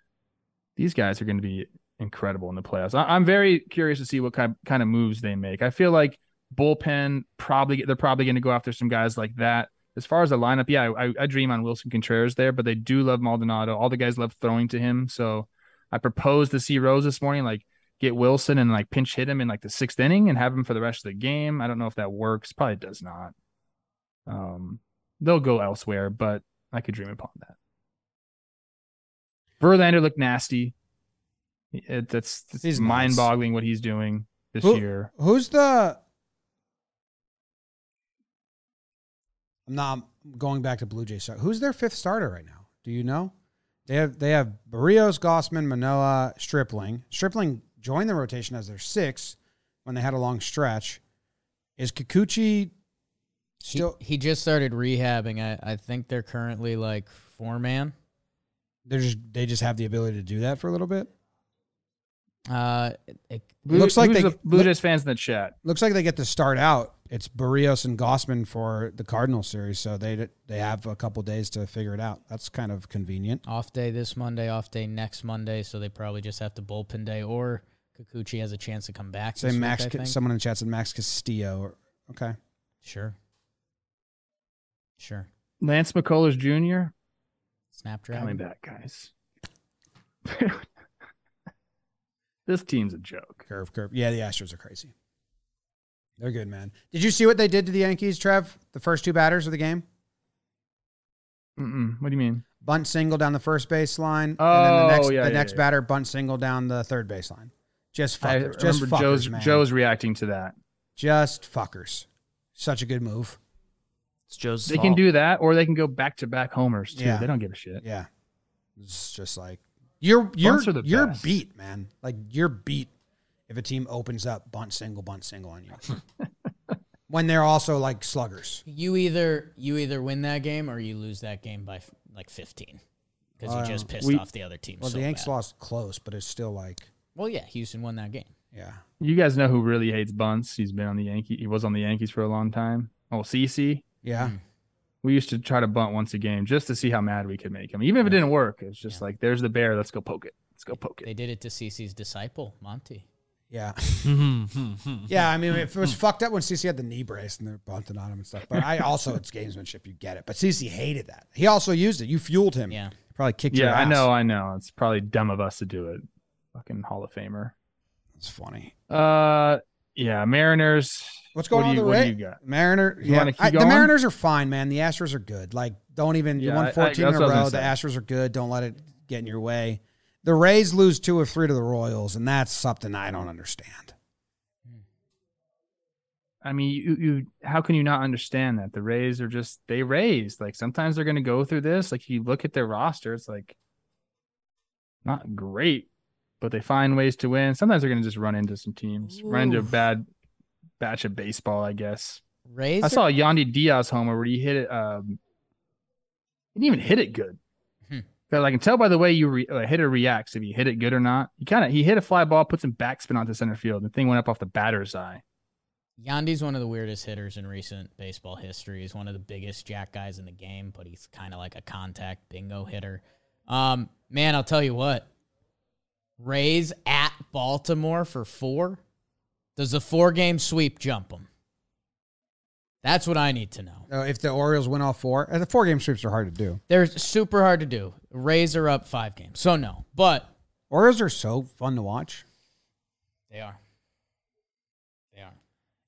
these guys are going to be incredible in the playoffs. I, I'm very curious to see what kind, kind of moves they make. I feel like bullpen probably they're probably going to go after some guys like that. As far as the lineup, yeah, I, I dream on Willson Contreras there, but they do love Maldonado. All the guys love throwing to him. So I proposed to see Rose this morning, like get Willson and like pinch hit him in like the sixth inning and have him for the rest of the game. I don't know if that works. Probably does not. Um, they'll go elsewhere, but I could dream upon that. Verlander looked nasty. It, that's He's mind-boggling what he's doing this Who- year. Who's the? I'm not going back to Blue Jays. start- Who's their fifth starter right now? Do you know? They have they have Berrios, Gausman, Manoah, Stripling. Stripling joined the rotation as their sixth when they had a long stretch. Is Kikuchi still? he just started rehabbing. I, I think they're currently like four man. They're just they just have the ability to do that for a little bit. Uh, it, Blue, looks like who's they- the Blue Jays fans in the chat. Looks like they get to start out. It's Berrios and Gausman for the Cardinal series, so they they have a couple days to figure it out. That's kind of convenient. off day this Monday, off day next Monday, so they probably just have to bullpen day or Kikuchi has a chance to come back. Say this week, Max. I think. someone in the chat said Max Castillo. Or, okay, Sure. Sure. Lance McCullers Jr. Snapdragon. coming back, guys. *laughs* this team's a joke. curve, curve. Yeah, the Astros are crazy. They're good, man. Did you see what they did to the Yankees, Trev? The first two batters of the game, Mm-mm. What do you mean? bunt single down the first baseline, and then Oh, the next yeah, the yeah, next yeah. batter bunt single down the third baseline. Just I fuckers. Just remember fuckers, Joe's man. Joe's reacting to that. just fuckers. Such a good move. It's Joe's. They can do that, or they can go back to back homers too. Yeah. They don't give a shit. Yeah. It's just like you're you're the you're best. beat, man. Like you're beat if a team opens up bunt single, bunt single on you. *laughs* when they're also like sluggers. You either you either win that game or you lose that game by f- like 15 because you just um, pissed we- off the other team. Well, so the Yankees bad. lost close, but it's still like Well, yeah, Houston won that game. yeah. You guys know who really hates bunts? He's been on the Yankee. He was on the Yankees for a long time. Oh, CC. Yeah. Mm. We used to try to bunt once a game just to see how mad we could make him. Even if it didn't work, it's just like, there's the bear. Let's go poke it. Let's go poke it. They did it to CC's disciple Monty. Yeah. *laughs* yeah, I mean, if it was fucked up when CC had the knee brace and they're bunting on him and stuff. But I also, it's gamesmanship. You get it. But CC hated that. He also used it. You fueled him. Yeah. Probably kicked your Yeah, I know. I know. It's probably dumb of us to do it. Fucking Hall of Famer. It's funny. Uh, yeah, Mariners. What's going What on you- with what do you got? Mariner? You yeah, I- the? Mariners are fine, man. The Astros are good. Like, don't even. you Yeah, won I- I- 14 in a I row. The say. Astros are good. Don't let it get in your way. The Rays lose two or three to the Royals, and that's something I don't understand. I mean, you, you how can you not understand that the Rays are just they raised like sometimes they're going to go through this. Like you look at their roster, it's like not great, but they find ways to win. Sometimes they're going to just run into some teams, run into a bad batch of baseball. I guess Rays. I saw a Yandy Diaz homer where he hit it. Um, he didn't even hit it good. Hmm. But I can tell by the way you re- uh, hitter reacts if you hit it good or not. He kind of he hit a fly ball, put some backspin onto center field. And the thing went up off the batter's eye. Yandy's one of the weirdest hitters in recent baseball history. He's one of the biggest jack guys in the game, but he's kind of like a contact bingo hitter. Um, man, I'll tell you what. Rays at Baltimore for four. Does the four game sweep jump them? That's what I need to know. Uh, if the Orioles win all four, uh, the four game sweeps are hard to do. They're super hard to do. Rays are up five games, so no. But Orioles are so fun to watch. they are. They are.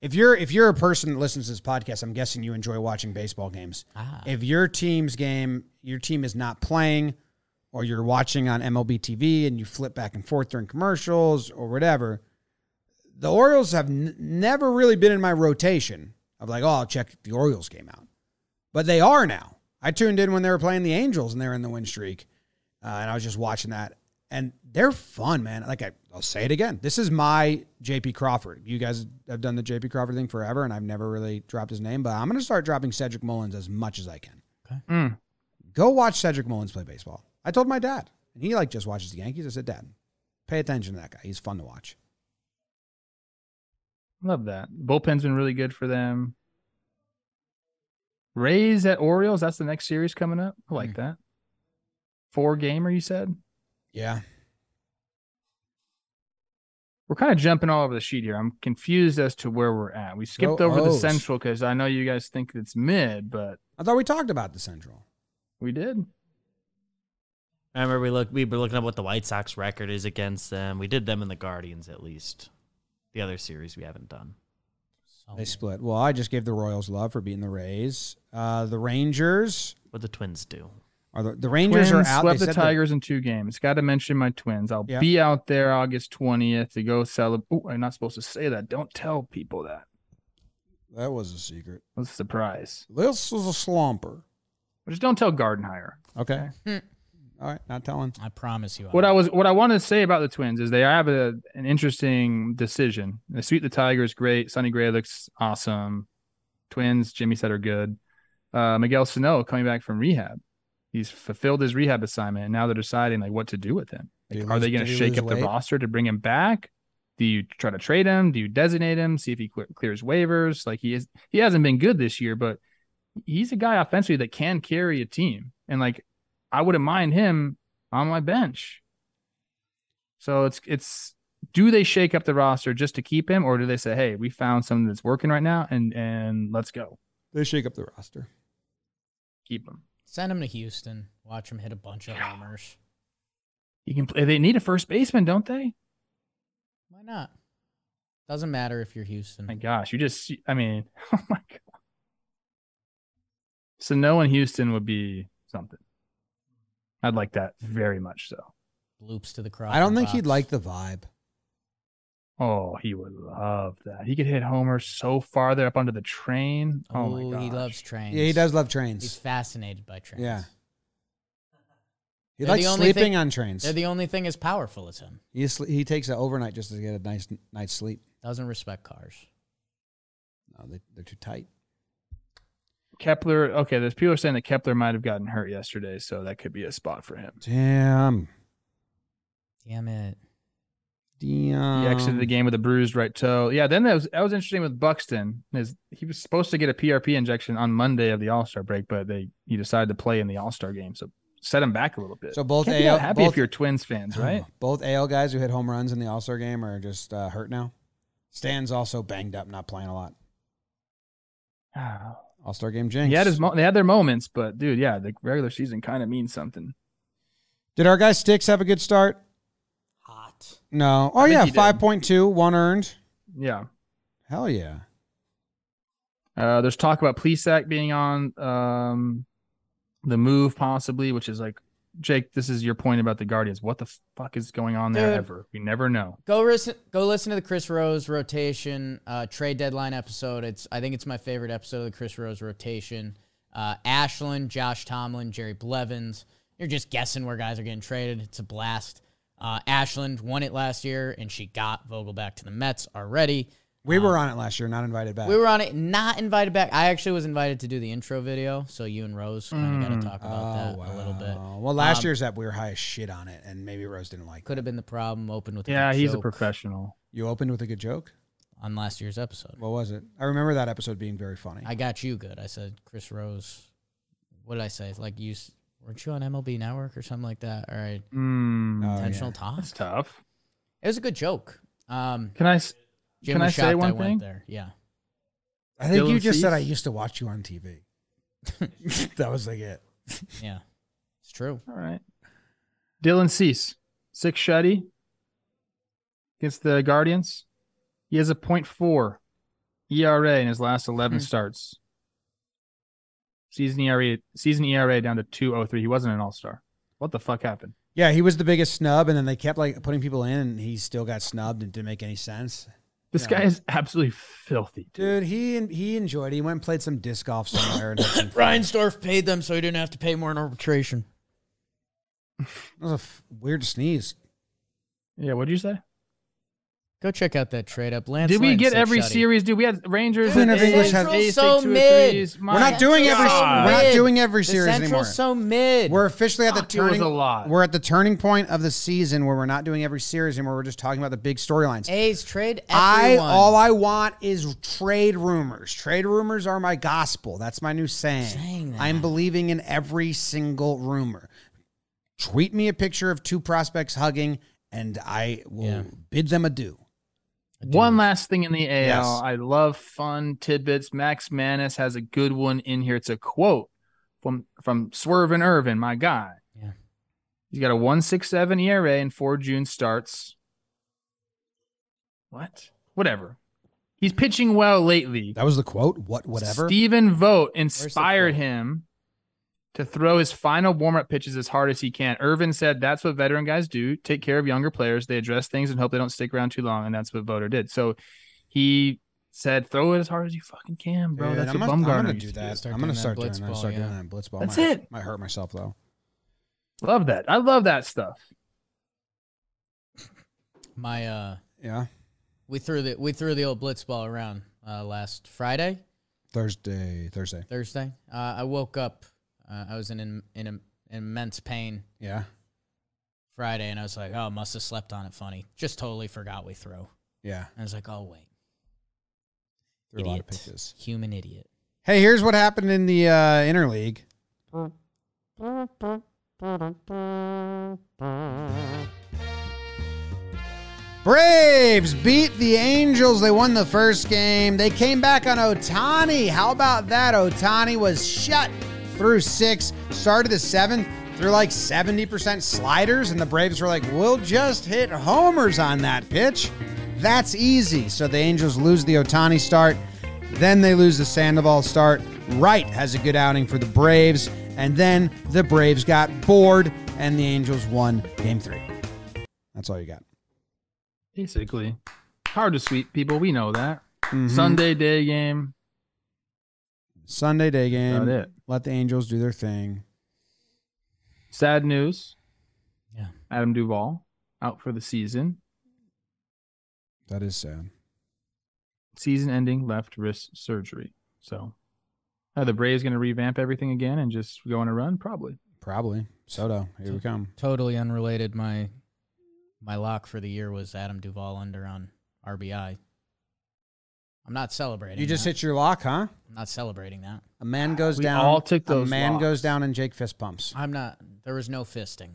If you're if you're a person that listens to this podcast, I'm guessing you enjoy watching baseball games. Ah. If your team's game, your team is not playing, or you're watching on MLB TV and you flip back and forth during commercials or whatever, the Orioles have n- never really been in my rotation of like, oh, I'll check the Orioles game out, but they are now. I tuned in when they were playing the Angels and they were in the win streak, uh, and I was just watching that, and they're fun, man. Like I, I'll say it again, this is my JP Crawford. You guys have done the JP Crawford thing forever, and I've never really dropped his name, but I'm going to start dropping Cedric Mullins as much as I can. Mm. Go watch Cedric Mullins play baseball. I told my dad, and he like just watches the Yankees. I said, Dad, pay attention to that guy. He's fun to watch. Love that. Bullpen's been really good for them. Rays at Orioles. That's the next series coming up. I like hmm. that. Four gamer, you said? Yeah. We're kind of jumping all over the sheet here. I'm confused as to where we're at. We skipped Go over the Central because I know you guys think it's mid, but I thought we talked about the Central. we did. Remember, we look we were looking up what the White Sox record is against them. We did them in the Guardians at least. The other series we haven't done. So They split. Well, I just gave the Royals love for beating the Rays. Uh, the Rangers What the Twins do. are the, the Rangers Twins are out. swept They the said that- Tigers in two games. Got to mention my Twins. I'll Yeah. be out there August 20th to go celebrate. Oh, I'm not supposed to say that. Don't tell people that. that was a secret. That's a surprise. This is a slumper. Just don't tell Gardenhire. Okay. Hmm. All right. Not telling. I promise you. What won't. I was what I wanted to say about the Twins is they have a, an interesting decision. They sweep the Tigers, great. Sonny Gray looks awesome. Twins, Jimmy said are good. Uh, Miguel Sano coming back from rehab. He's fulfilled his rehab assignment, and now they're deciding like what to do with him. Did he Like, are lose- they going to shake lose up the roster to bring him back? Do you try to trade him? Do you designate him? See if he cle- clears waivers. Like he is, he hasn't been good this year, but he's a guy offensively that can carry a team. And like, I wouldn't mind him on my bench. So it's it's do they shake up the roster just to keep him, or do they say, hey, we found something that's working right now, and and let's go They shake up the roster. keep him. Send him to Houston. Watch him hit a bunch of homers. You can play. They need a first baseman, don't they? Why not? Doesn't matter if you're Houston. My gosh, you just I mean, *laughs* oh my god. Sano in Houston would be something. I'd like that very much so. Loops to the cross. I don't think he'd like the vibe. Oh, he would love that. He could hit Homer so far there up onto the train. Oh, my Ooh, god. he loves trains. Yeah, he does love trains. He's fascinated by trains. Yeah. He They're likes sleeping thing- on trains. They're the only thing as powerful as him. he, sl- he takes an overnight just to get a nice night's sleep. Doesn't respect cars. No, they, they're too tight. Kepler. Okay, there's people are saying that Kepler might have gotten hurt yesterday, so that could be a spot for him. Damn. Damn it. Damn. He exited the game with a bruised right toe. Yeah, then that was that was interesting with Buxton. His, he was supposed to get a PRP injection on Monday of the All Star break, but they he decided to play in the All Star game, so set him back a little bit. So both Can't AL that happy both, if you're Twins fans, *sighs* right? both AL guys who hit home runs in the All Star game are just uh, hurt now. Stan's also banged up, not playing a lot. *sighs* All Star game jinx. he had his mo- they had their moments, but dude, yeah, the regular season kind of means something. Did our guy Sticks have a good start? Hot. No. Oh I yeah, he did. five point two, one earned. Yeah. Hell yeah. Uh, there's talk about Plesac being on um, the move, possibly, which is like, Jake, this is your point about the Guardians. What the fuck is going on there Dude. ever? We never know. Go listen. Go listen to the Chris Rose rotation uh, trade deadline episode. It's I think it's my favorite episode of the Chris Rose rotation. Uh, Ashland, Josh Tomlin, Jerry Blevins. You're just guessing where guys are getting traded. It's a blast. Uh, Ashland won it last year, and she got Vogelbach to the Mets already. We were on it last year, not invited back. We were on it, not invited back. I actually was invited to do the intro video, so you and Rose kind of got to talk about that a little bit. Oh, Well, last Um, year's ep we were high as shit on it, and maybe Rose didn't like. Could have been the problem. Open with a Yeah, good he's a professional. You opened with a good joke. on last year's episode. What was it? I remember that episode being very funny. I got you good. I said Chris Rose. What did I say? Like you weren't you on MLB Network or something like that? All right, Mm, Oh, intentional yeah. talk. that's tough. It was a good joke. Um, Can I? s- Jim Can I say one I thing? there. Yeah, I think you Dylan just said I used to watch you on TV. *laughs* that was like it. *laughs* yeah, it's true. All right. Dylan Cease, six shutty against the Guardians. He has a .4 ERA in his last 11 Hmm. starts. Season ERA, season ERA down to 203. He wasn't an all star. What the fuck happened? Yeah, he was the biggest snub, and then they kept like putting people in, and he still got snubbed. and didn't make any sense. This Yeah. guy is absolutely filthy. Dude. Dude, he he enjoyed it. He went and played some disc golf somewhere. And had some *laughs* fun. Reinsdorf paid them so he didn't have to pay more in arbitration. That was a f- weird sneeze. Yeah, what'd you say? Go check out that trade up. Lance Did we Lynn, get every shutty. series? Dude, we had Rangers Queen and of English A's, has- A's So take mid. We're not doing every. God. We're not doing every The series anymore. Central's so mid. We're officially at the Fuck, it was turning. a lot. We're at the turning point of the season where we're not doing every series anymore. We're just talking about the big storylines. A's trade I all I want is trade rumors. Trade rumors are my gospel. That's my new saying. Saying. I'm believing in every single rumor. Tweet me a picture of two prospects hugging, and I will Yeah. bid them adieu. One last thing in the AL. Yes. I love fun tidbits. Max Manis has a good one in here. It's a quote from from Swerve and Irvin, my guy. Yeah. He's got a 167 ERA and four June starts. What? Whatever. He's pitching well lately. That was the quote. What? Whatever. Stephen Vogt inspired him to throw his final warm up pitches as hard as he can. Irvin said that's what veteran guys do take care of younger players. They address things and hope they don't stick around too long. And that's what Voter did. So he said, throw it as hard as you fucking can, bro. Dude, that's I'm what gonna, I'm gonna do to that. Start I'm gonna doing that start doing blitz that. ball, Start doing yeah. that blitz ball. That's might, it. Might hurt myself though. Love that. I love that stuff. My uh, Yeah. we threw the we threw the old blitz ball around uh, last Friday, Thursday. Thursday. Thursday. Uh, I woke up. Uh, I was in in, in, immense pain Yeah. Friday, and I was like, "Oh, must have slept on it funny." Just totally forgot we threw. Yeah. And I was like, "Oh wait, a lot of idiot, pitches. human idiot." Hey, here's what happened in the uh, interleague. Braves beat the Angels. They won the first game. They came back on Ohtani. How about that? Ohtani was shut through six, started the seventh, threw like 70% sliders, and the Braves were like, we'll just hit homers on that pitch. That's easy. So the Angels lose the Ohtani start. Then they lose the Sandoval start. Wright has a good outing for the Braves. And then the Braves got bored and the Angels won game three. That's all you got. Basically. Hard to sweep people. We know that. Mhm. Sunday day game. Sunday day game. About it. Let the Angels do their thing. Sad news. Yeah. Adam Duvall out for the season. That is sad. Season ending left wrist surgery. So are the Braves going to revamp everything again and just go on a run? Probably. Probably. Soto, here we come. Totally unrelated. My my lock for the year was Adam Duvall under on RBI. I'm not celebrating. You just that. hit your lock, huh? I'm not celebrating that. A man goes We down. all took those. A man locks. goes down and Jake fist pumps. I'm not. There was no fisting.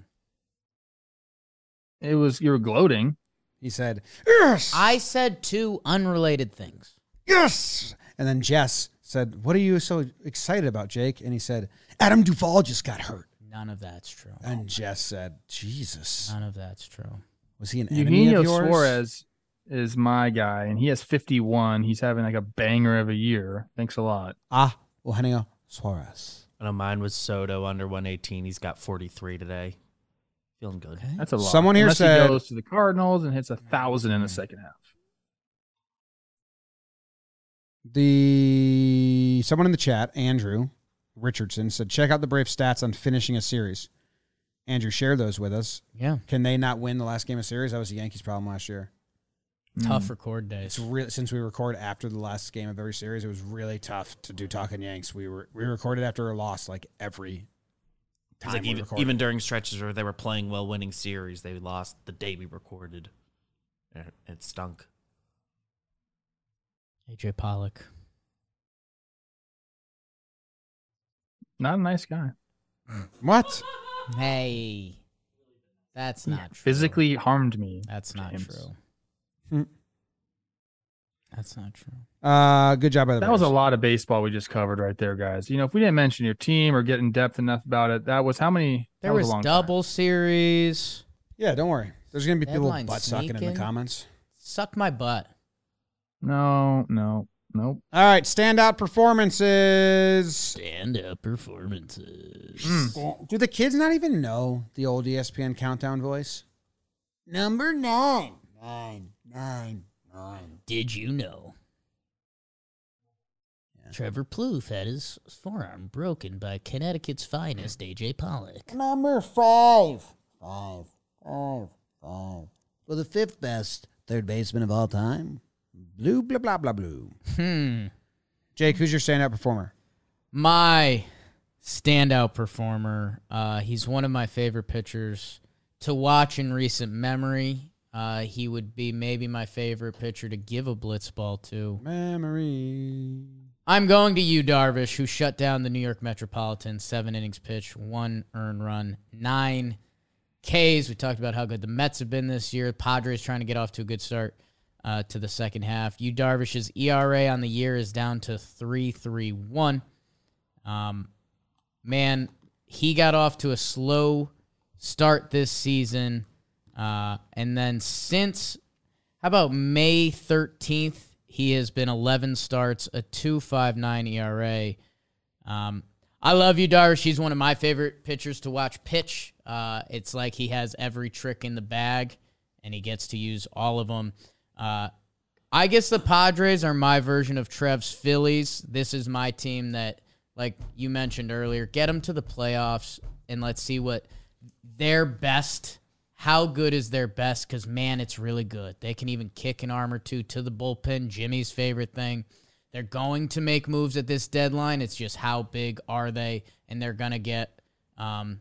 It was you were gloating. He said, Yes! I said two unrelated things. yes! And then Jess said, What are you so excited about, Jake? And he said, Adam Duvall just got hurt. None of that's true. And Jess said, Jesus. None of that's true. Was he an enemy Eugenio of yours? Suarez is my guy, and he has 51. He's having like a banger of a year. Thanks a lot. Ah, Eugenio Suarez. I know mine was Soto under 118. He's got 43 today. Feeling good. Okay. That's a lot. Someone here Unless said- he goes to the Cardinals and hits a thousand in the second half. The someone in the chat, Andrew Richardson, said, check out the Brave stats on finishing a series. Andrew, share those with us. Yeah. Can they not win the last game of series? That was the Yankees' problem last year. Tough mm. record days. It's days. real since we record after the last game of every series. It was really tough to do talking Yanks. We were we recorded after a loss like every time like we even, recorded. even during stretches where they were playing well, winning series, they lost the day we recorded. It, it stunk. AJ Pollock. Not a nice guy. what? Hey. That's not true. Physically harmed me. That's not James. true. Hmm. That's not true. Uh, good job by the That was a lot of baseball we just covered right there, guys. You know, if we didn't mention your team or get in depth enough about it, that was how many? There that was, a long double series. Yeah, don't worry. There's gonna be people Deadline butt sucking in the comments. Suck my butt. Time. No, no, nope. All right, standout performances. Stand up performances. Do the kids not even know the old ESPN countdown voice? Number nine, nine, nine, nine. Did you know? Trevor Plouffe had his forearm broken by Connecticut's finest AJ Pollock. Number five, five, five, five. For the fifth best third baseman of all time, blue blah blah blah blue. Hmm. Jake, who's your standout performer? My standout performer. Uh, he's one of my favorite pitchers to watch in recent memory. Uh, he would be maybe my favorite pitcher to give a blitz ball to. Memory. I'm going to Yu, Darvish, who shut down the New York Metropolitans. Seven innings pitch, one earned run, nine Ks. We talked about how good the Mets have been this year. Padres trying to get off to a good start uh, to the second half. Yu Darvish's ERA on the year is down to three three one. Um, man, he got off to a slow start this season, uh, and then since how about May thirteenth, he has been eleven starts, a two five nine ERA. Um, I love you, Darvish. He's one of my favorite pitchers to watch pitch. Uh, it's like he has every trick in the bag, and he gets to use all of them. Uh, I guess the Padres are my version of Trev's Phillies. This is my team that, like you mentioned earlier, get them to the playoffs and let's see what their best. How good is their best? Because man, it's really good. They can even kick an arm or two to the bullpen. Jimmy's favorite thing. They're going to make moves at this deadline. It's just how big are they? And they're gonna get um,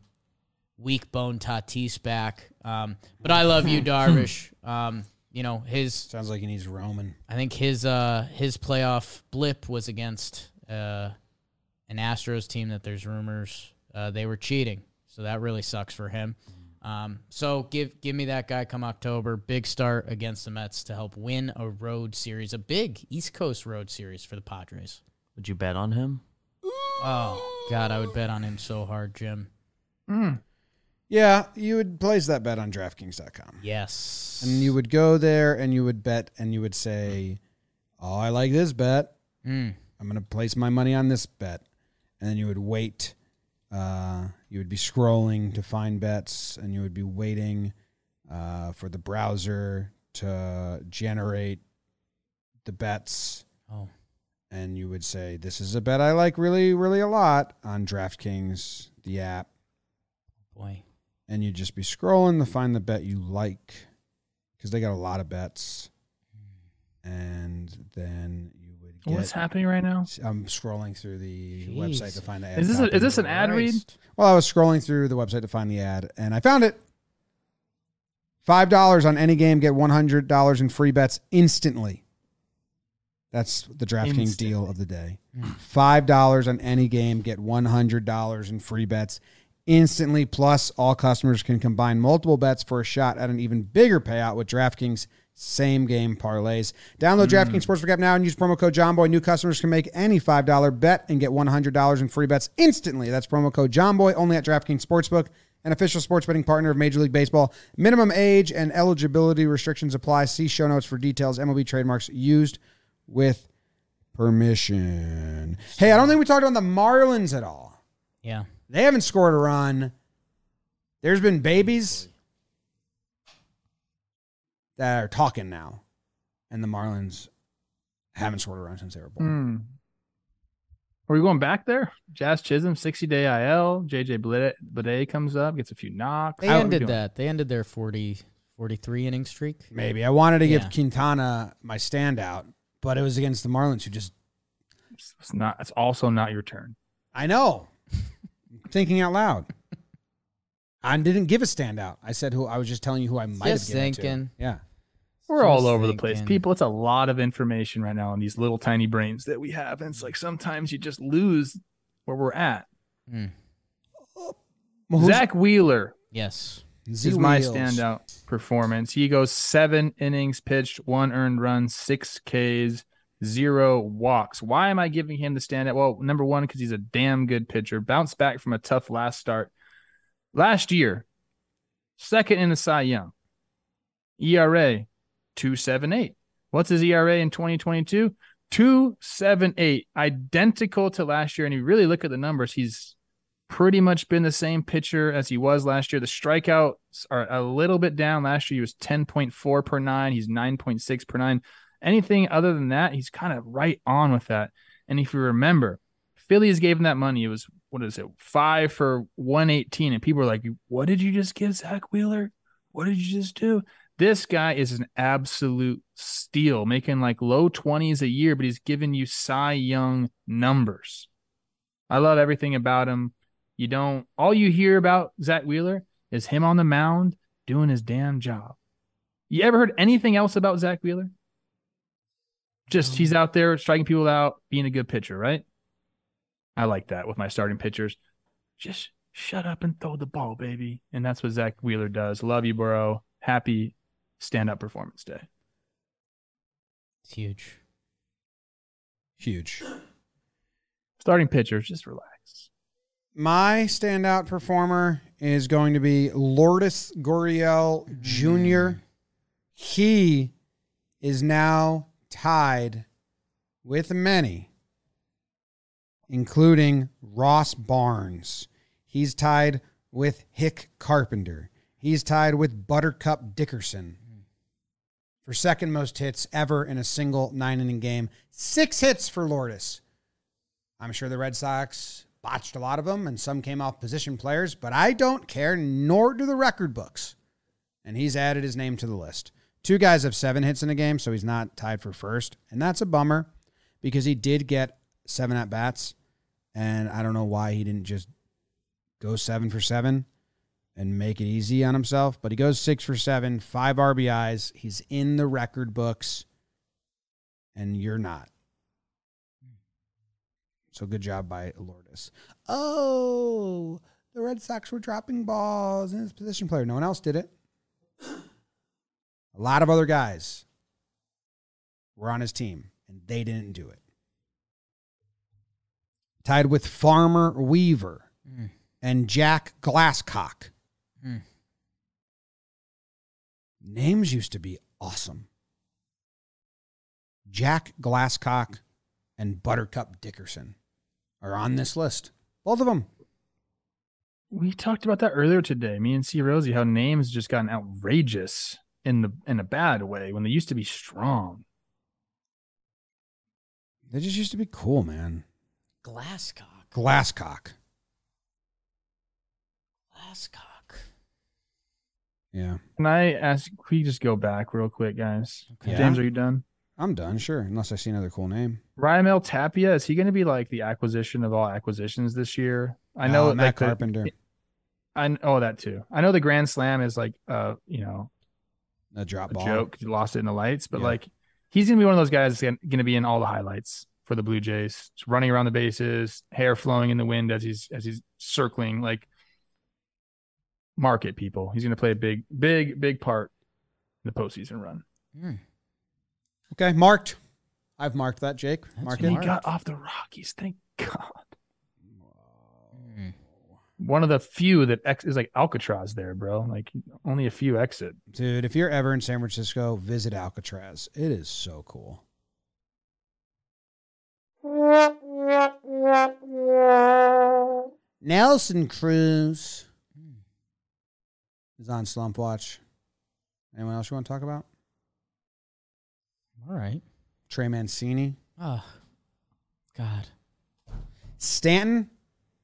weak bone Tatis back. Um, but I love you, *laughs* Darvish. Um, you know his Sounds like he needs Roman. I think his uh his playoff blip was against uh an Astros team that there's rumors uh, they were cheating. So that really sucks for him. Um, so give give me that guy come October. Big start against the Mets to help win a road series, a big East Coast road series for the Padres. Would you bet on him? Oh God, I would bet on him so hard, Jim. Mm. Yeah, you would place that bet on DraftKings.com. Yes. And you would go there and you would bet and you would say, Oh, I like this bet. Mm. I'm going to place my money on this bet. And then you would wait. Uh, you would be scrolling to find bets and you would be waiting uh, for the browser to generate the bets. Oh, and you would say this is a bet I like really really a lot on DraftKings the app. Boy. and you'd just be scrolling to find the bet you like because they got a lot of bets. And then you would get What's happening right now? I'm scrolling through the Jeez. website to find the ad Is this a, is this an ad read? Well, I was scrolling through the website to find the ad, and I found it. Five dollars on any game, get one hundred dollars in free bets instantly. That's the DraftKings deal of the day. Hmm. Five dollars on any game, get one hundred dollars in free bets instantly. Plus, all customers can combine multiple bets for a shot at an even bigger payout with DraftKings same game parlays. Download DraftKings mm. Sportsbook app now and use promo code JOHNBOY. New customers can make any $5 bet and get $100 in free bets instantly. That's promo code JOHNBOY only at DraftKings Sportsbook, an official sports betting partner of Major League Baseball. Minimum age and eligibility restrictions apply. See show notes for details. MLB trademarks used with permission. Hey, I don't think we talked about the Marlins at all. Yeah. They haven't scored a run. There's been babies that are talking now, and the Marlins haven't scored a run since they were born. Hmm. Are we going back there? Jazz Chisholm, 60 day IL. JJ Bleday, Bleday comes up, gets a few knocks. They How ended that. They ended their 40, 43 inning streak. Maybe I wanted to Yeah. give Quintana my standout, but it was against the Marlins, who just It's not. It's also not your turn. I know, *laughs* thinking out loud. I didn't give a standout. I said who I was just telling you who I might Just have given thinking. to. Yeah, We're all Just over the place, people. It's a lot of information right now in these little tiny brains that we have, and it's like sometimes you just lose where we're at. Hmm. well, Zack Wheeler Yes. Z is my standout performance. He goes seven innings pitched, one earned run, six Ks, zero walks. Why am I giving him the standout? Well, number one, because he's a damn good pitcher. Bounced back from a tough last start. Last year, second in the Cy Young. ERA, 278. What's his ERA in 2022? 278. Identical to last year. And you really look at the numbers, he's pretty much been the same pitcher as he was last year. The strikeouts are a little bit down. Last year he was 10.4 per nine. He's 9.6 per nine. Anything other than that, he's kind of right on with that. And if you remember, Phillies gave him that money. It was what is it, five for 118. And people are like, What did you just give Zack Wheeler? What did you just do? This guy is an absolute steal, making like low 20s a year, but he's giving you Cy Young numbers. I love everything about him. You don't, all you hear about Zack Wheeler is him on the mound doing his damn job. You ever heard anything else about Zack Wheeler? Just he's um, out there striking people out, being a good pitcher, right? I like that with my starting pitchers. Just shut up and throw the ball, baby. And that's what Zack Wheeler does. Love you, bro. Happy stand up performance day. It's huge. Huge. Starting pitchers, just relax. My standout performer is going to be Lourdes Gurriel Jr. Mm. He is now tied with many, including Ross Barnes. He's tied with Hick Carpenter. He's tied with Buttercup Dickerson for second most hits ever in a single nine inning game. Six hits for Lourdes. I'm sure the Red Sox botched a lot of them and some came off position players, but I don't care, nor do the record books. And he's added his name to the list. Two guys have seven hits in a game, so he's not tied for first. And that's a bummer because he did get seven at bats. And I don't know why he didn't just go seven for seven and make it easy on himself. But he goes six for seven, five RBIs. He's in the record books, and you're not. So good job by Lourdes. Oh, the Red Sox were dropping balls in his position player. No one else did it. A lot of other guys were on his team, and they didn't do it. Tied with Farmer Weaver Mm. and Jack Glasscock. Mm. Names used to be awesome. Jack Glasscock and Buttercup Dickerson are on this list. Both of them. We talked about that earlier today. Me and C Rosie, how names just gotten outrageous in the in a bad way when they used to be strong. They just used to be cool, man. Glasscock. Glasscock. Glasscock. Yeah. Can I ask? Can we just go back real quick, guys? Okay. James, are you done? I'm done, sure. Unless I see another cool name. Raimel Tapia is he going to be like the acquisition of all acquisitions this year? I know Uh, Matt like the- Carpenter. I kn- oh that too. I know the Grand Slam is like uh you know A drop a ball. joke 'cause he lost it in the lights, but Yeah. like he's gonna be one of those guys that's gonna, gonna be in all the highlights for the Blue Jays, Just running around the bases, hair flowing in the wind as he's as he's circling. Like market people, he's gonna play a big, big, big part in the postseason run. Mm. Okay, marked. I've marked that, Jake. That's Mark it. he got off the Rockies. Thank God. Mm. One of the few that ex- is like Alcatraz there, bro. Like only a few exit. Dude, if you're ever in San Francisco, visit Alcatraz. It is so cool. Nelson Cruz is on Slump Watch. Anyone else you want to talk about? All right. Trey Mancini. Oh, God. Stanton,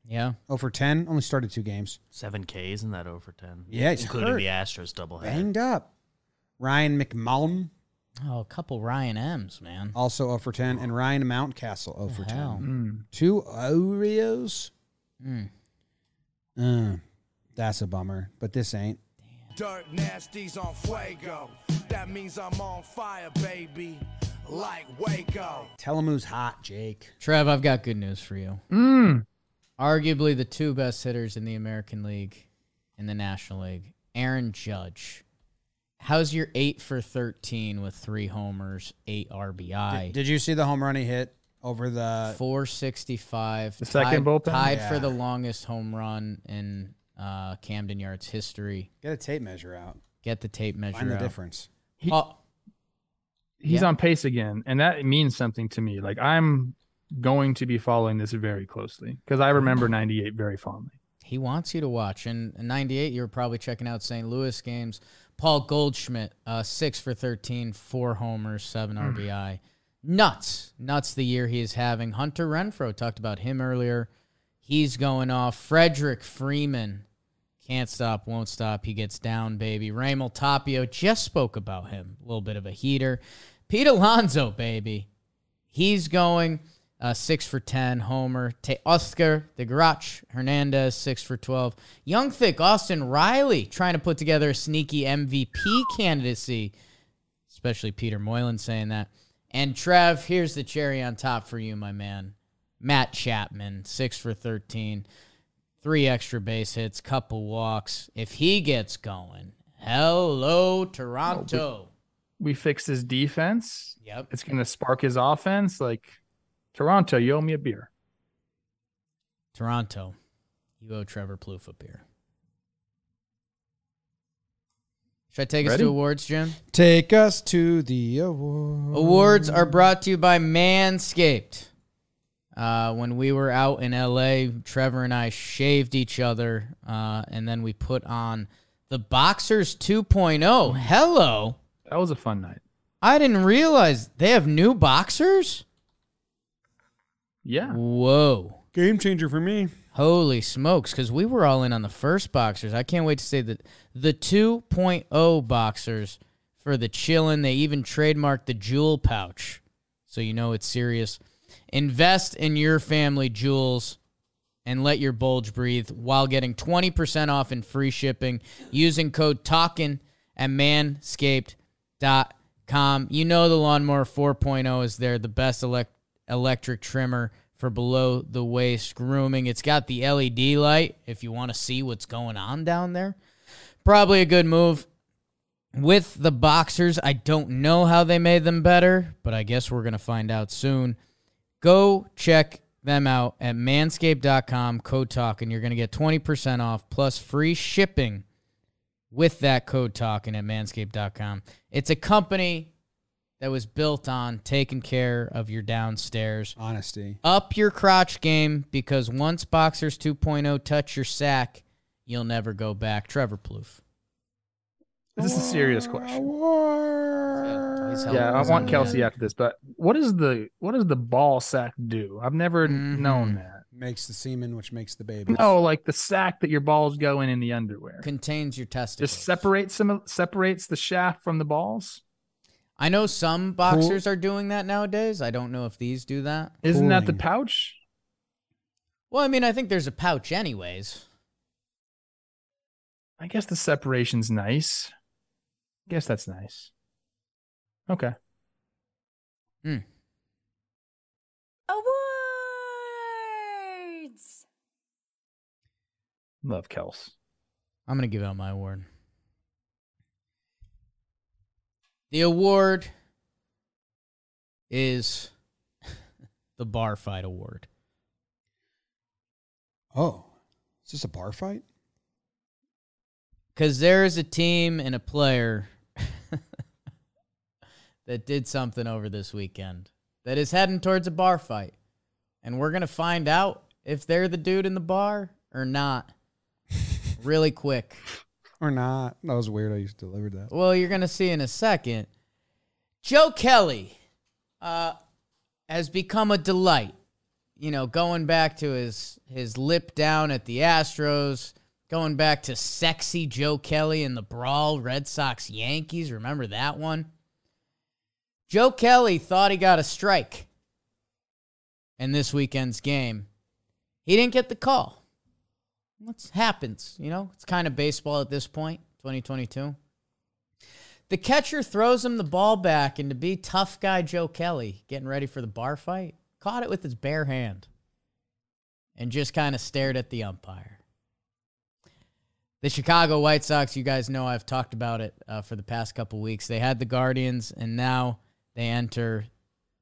Yeah. Oh over 10, only started two games. Seven Ks in that oh over ten. Yeah, he's including hurt. the Astros doubleheader. Banged up. Ryan McMahon, Oh, a couple Ryan M's, man. also 0 for 10. And Ryan Mountcastle, 0 for 10. Mm. Two Oreos. Mm. Uh, that's a bummer, but this ain't. Dirt nasties on fuego. That means I'm on fire, baby. Like Waco. Tell him who's hot, Jake. Trev, I've got good news for you. Mm. Arguably the two best hitters in the American League, in the National League. Aaron Judge. How's your eight for thirteen with three homers, eight RBI? Did, did you see the home run he hit over the? 465. The second tied, bullpen? Tied Yeah. for the longest home run in uh, Camden Yards history. Get a tape measure out. Get the tape measure Find the out. difference. He- Oh, He's Yeah. on pace again, and that means something to me. Like I'm going to be following this very closely because I remember '98 very fondly. he wants you to watch. And 98, you were probably checking out St. Louis games. Paul Goldschmidt, uh, 6 for 13, 4 homers, 7 RBI. Nuts. Nuts the year he is having. Hunter Renfroe, talked about him earlier. He's going off. Frederick Freeman, can't stop, won't stop. He gets down, baby. Raimel Tapia, just spoke about him. A little bit of a heater. Pete Alonso, baby. He's going uh, six for 10, homer. Te Oscar de Garach Hernandez, six for 12. Young, thick Austin Riley trying to put together a sneaky MVP candidacy, especially Peter Moylan saying that. And Trev, here's the cherry on top for you, my man. Matt Chapman, six for 13, three extra base hits, couple walks. If he gets going, hello, Toronto. We fixed his defense. Yep. It's going to spark his offense. Like Toronto, you owe me a beer. Toronto, you owe Trevor Plouffe a beer. Should I take us to awards, Jim? Take us to the awards. Awards are brought to you by Manscaped. Uh, when we were out in LA, Trevor and I shaved each other, uh, and then we put on the Boxers 2.0. Hello. That was a fun night. I didn't realize they have new boxers. Yeah. Whoa. Game changer for me. Holy smokes, because we were all in on the first boxers. I can't wait to say that the 2.0 boxers for the chillin'. They even trademarked the jewel pouch. So you know it's serious. Invest in your family jewels and let your bulge breathe while getting 20% off and free shipping using code TALKIN at manscaped.com. You know the Lawnmower 4.0 is there, the best elect- electric trimmer for below the waist grooming. It's got the LED light if you want to see what's going on down there. Probably a good move. With the boxers, I don't know how they made them better, but I guess we're going to find out soon. Go check them out at manscaped.com, code talk, and you're going to get 20% off plus free shipping with that code talking at manscaped.com. It's a company that was built on taking care of your downstairs. Honesty. Up your crotch game because once Boxers 2.0 touch your sack, you'll never go back. Trevor Plouffe. This is a serious question. He's Yeah, I want Kelsey after this, but what does the what does the ball sack do? I've never Mhm. known that. Makes the semen, which makes the baby. No, like the sack that your balls go in in the underwear. contains your testicles. Just separates some separates the shaft from the balls. I know some boxers are doing that nowadays. I don't know if these do that. Isn't that the pouch? Well, I mean, I think there's a pouch, anyways. I guess the separation's nice. I guess that's nice. Okay. Hmm. Awards. Love Kels. I'm going to give out my award. The award is *laughs* the Bar Fight Award. Oh, is this a bar fight? Because there is a team and a player *laughs* that did something over this weekend that is heading towards a bar fight. And we're going to find out if they're the dude in the bar or not *laughs* really quick. Or not? That was weird. I used to deliver that. Well, you're to see in a second. Joe Kelly uh, has become a delight. You know, going back to his his lip down at the Astros, going back to sexy Joe Kelly in the brawl Red Sox Yankees. Remember that one? Joe Kelly thought he got a strike in this weekend's game. He didn't get the call. What happens? You know, it's kind of baseball at this point, 2022. The catcher throws him the ball back, and to be tough guy Joe Kelly, getting ready for the bar fight, caught it with his bare hand and just kind of stared at the umpire. The Chicago White Sox, you guys know I've talked about it uh, for the past couple weeks. They had the Guardians, and now they enter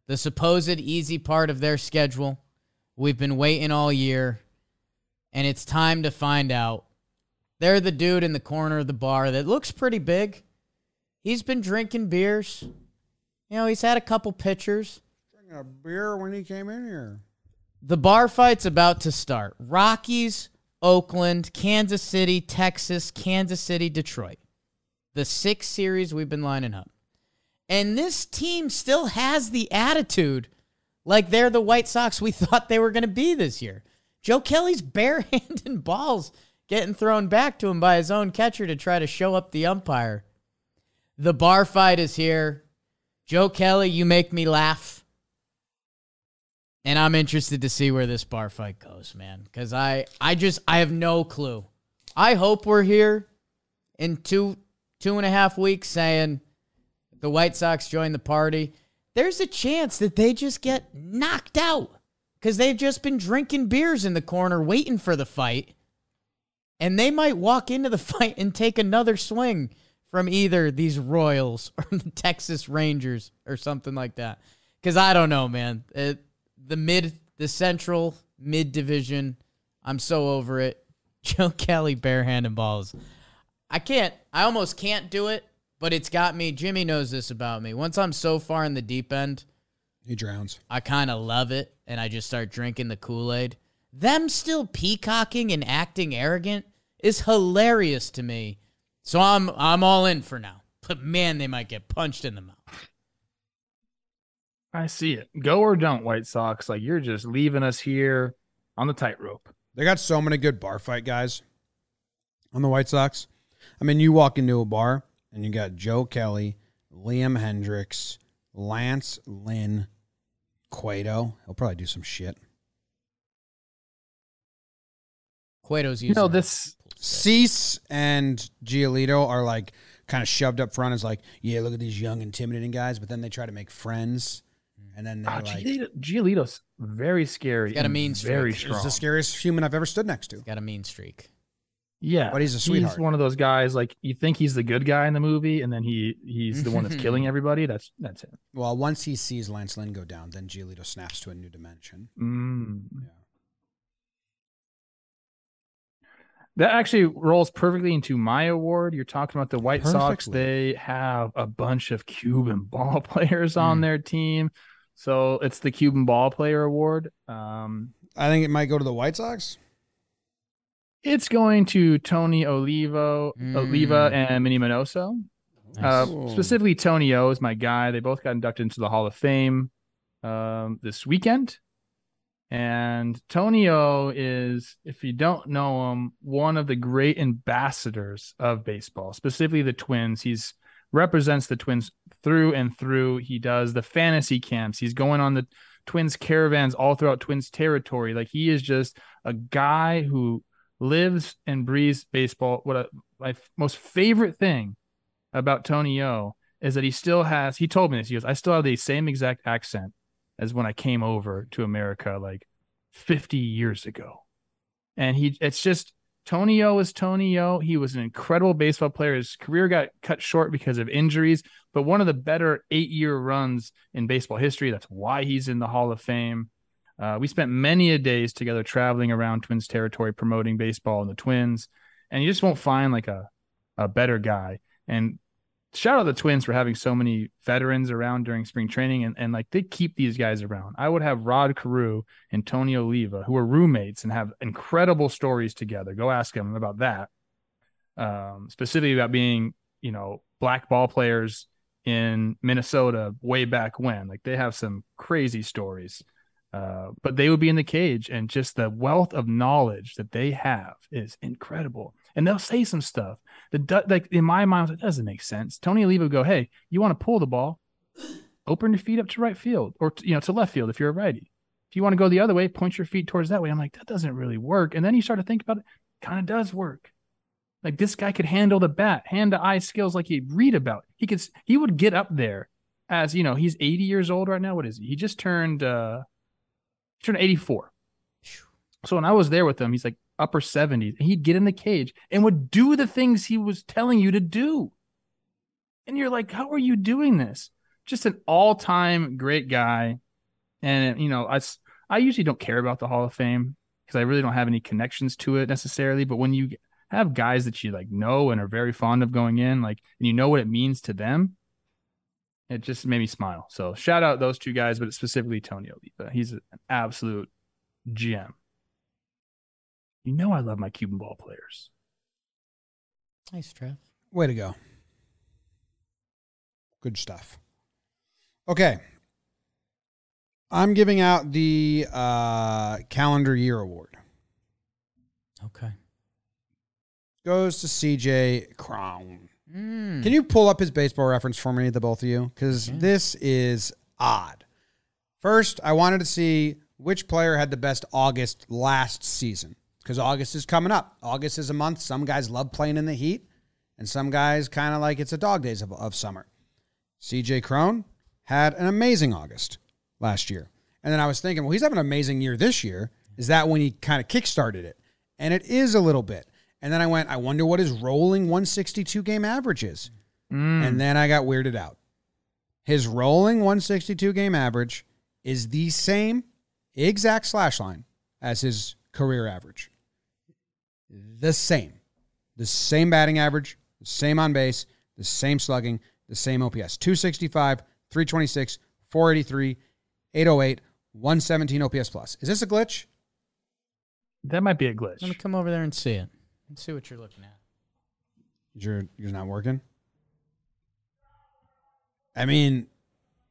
the supposed easy part of their schedule. We've been waiting all year, and it's time to find out. They're the dude in the corner of the bar that looks pretty big. He's been drinking beers. You know, he's had a couple pitchers. Drinking a beer when he came in here. The bar fight's about to start. Rockies, Oakland, Kansas City, Texas, Kansas City, Detroit. The six series we've been lining up. And this team still has the attitude like they're the White Sox we *laughs* thought they were going to be this year. Joe Kelly's barehanding *laughs* balls getting thrown back to him by his own catcher to try to show up the umpire. The bar fight is here. Joe Kelly, you make me laugh. And I'm interested to see where this bar fight goes, man. Because I, I just, I have no clue. I hope we're here in two, two and a half weeks saying the White Sox join the party. There's a chance that they just get knocked out because they've just been drinking beers in the corner waiting for the fight. And they might walk into the *laughs* fight and take another swing from either these Royals or the Texas Rangers or something like that. Because I don't know, man. It, the mid, the central mid division, I'm so over it. *laughs* Joe Kelly barehanded balls. I can't. I almost can't do it, but it's got me. Jimmy knows this about me. Once I'm so far in the deep end, He drowns. I kind of love it, and I just start drinking the Kool Aid. Them still peacocking and acting arrogant is hilarious to me. So I'm I'm all in for now. But man, they might get punched in the mouth. I see it. Go or don't, White Sox. Like you're just leaving us here on the tightrope. They got so many good bar fight guys on the White Sox. I mean, you walk into a bar and you got Joe Kelly, Liam Hendriks, Lance Lynn, Cueto. He'll probably do some shit. Cueto's You using know a- this. Cease and Giolito are like kind of shoved up front as like, yeah, look at these young, intimidating guys. But then they try to make friends, and then they're Oh, like, Giolito, Giolito's very scary. He's got a and mean very streak. "He's strong. the scariest human I've ever stood next to." got a mean streak. Yeah, But he's a sweetheart. He's one of those guys like you think he's the good guy in the movie, and then he he's the one that's *laughs* killing everybody. That's that's him. Well, once he sees Lance Lynn go down, then Giolito snaps to a new dimension. Mm. Yeah. That actually rolls perfectly into my award. You're talking about the White Sox. They have a bunch of Cuban ball *laughs* players on Mm. their team, so it's the Cuban Ball Player Award. Um, I think it might go to the White Sox. It's going to Tony Olivo, Oliva, and Minnie Minoso. Uh, specifically, Tony O is my guy. They both got inducted into the Hall of Fame um, this weekend. And Tony O is, if you don't know him, one of the great ambassadors of baseball, specifically the Twins. He's represents the Twins through and through. He does the fantasy camps. He's going on the Twins caravans all throughout Twins territory. Like he is just a guy who lives and breathes baseball. What a, my most favorite thing about Tony O is that he still has. He told me this. He goes, "I still have the same exact accent as when I came over to America like 50 years ago." And he, it's just Tony O is Tony O. He was an incredible baseball player. His career got cut short because of injuries, but one of the better eight-year runs in baseball history. That's why he's in the Hall of Fame. Uh, we spent many a days together traveling around Twins territory promoting baseball and the Twins, and you just won't find like a a better guy. And shout out the Twins for having so many veterans around during spring training, and, and like they keep these guys around. I would have Rod Carew and Tony Oliva, who are roommates and have incredible stories together. Go ask them about that. Um, specifically about being, you know, black ball players in Minnesota way back when. Like they have some crazy stories. Uh, but they would be in the cage, and just the wealth of knowledge that they have is incredible. And they'll say some stuff that, like in my mind, it doesn't make sense. Tony Oliva would go, "Hey, you want to pull the ball? Open your feet up to right field, or you know to left field if you're a righty. If you want to go the other way, point your feet towards that way." I'm like, that doesn't really work. And then you start to think about it, kind of does work. Like this guy could handle the bat, hand to eye skills like you read about. He could he would get up there as you know, he's 80 years old right now. What is he? He just turned uh he turned 84. So when I was there with him, he's like upper 70s, and he'd get in the cage and would do the things he was telling you to do. And you're like, how are you doing this? Just an all-time great guy. And you know, I, I usually don't care about the Hall of Fame because I really don't have any connections to it necessarily. But when you have guys that you like know and are very fond of going in, like, and you know what it means to them, it just made me smile. So shout out those two guys, but specifically Tony Oliva. He's an absolute gem. You know I love my Cuban ball players. Nice, Trev. Way to go. Good stuff. Okay. I'm giving out the uh, calendar year award. Okay. Goes to CJ Cron. Mm. Can you pull up his baseball reference for me, the both of you? Because Okay. this is odd. First, I wanted to see which player had the best August last season. Because August is coming up. August is a month. Some guys love playing in the heat, and some guys kind of like it's a dog days of, of summer. CJ Cron had an amazing August last year. And then I was thinking, well, he's having an amazing year this year. Is that when he kind of kickstarted it? And it is a little bit. And then I went, I wonder what his rolling 162 game average is. Mm. And then I got weirded out. His rolling 162 game average is the same exact slash line as his career average. The same. The same batting average, the same on base, the same slugging, the same OPS. 265, 326, 483, 808, 117 OPS plus. Is this a glitch? That might be a glitch. Let me come over there and see it. Let's see what you're looking at. You're, you're not working? I mean,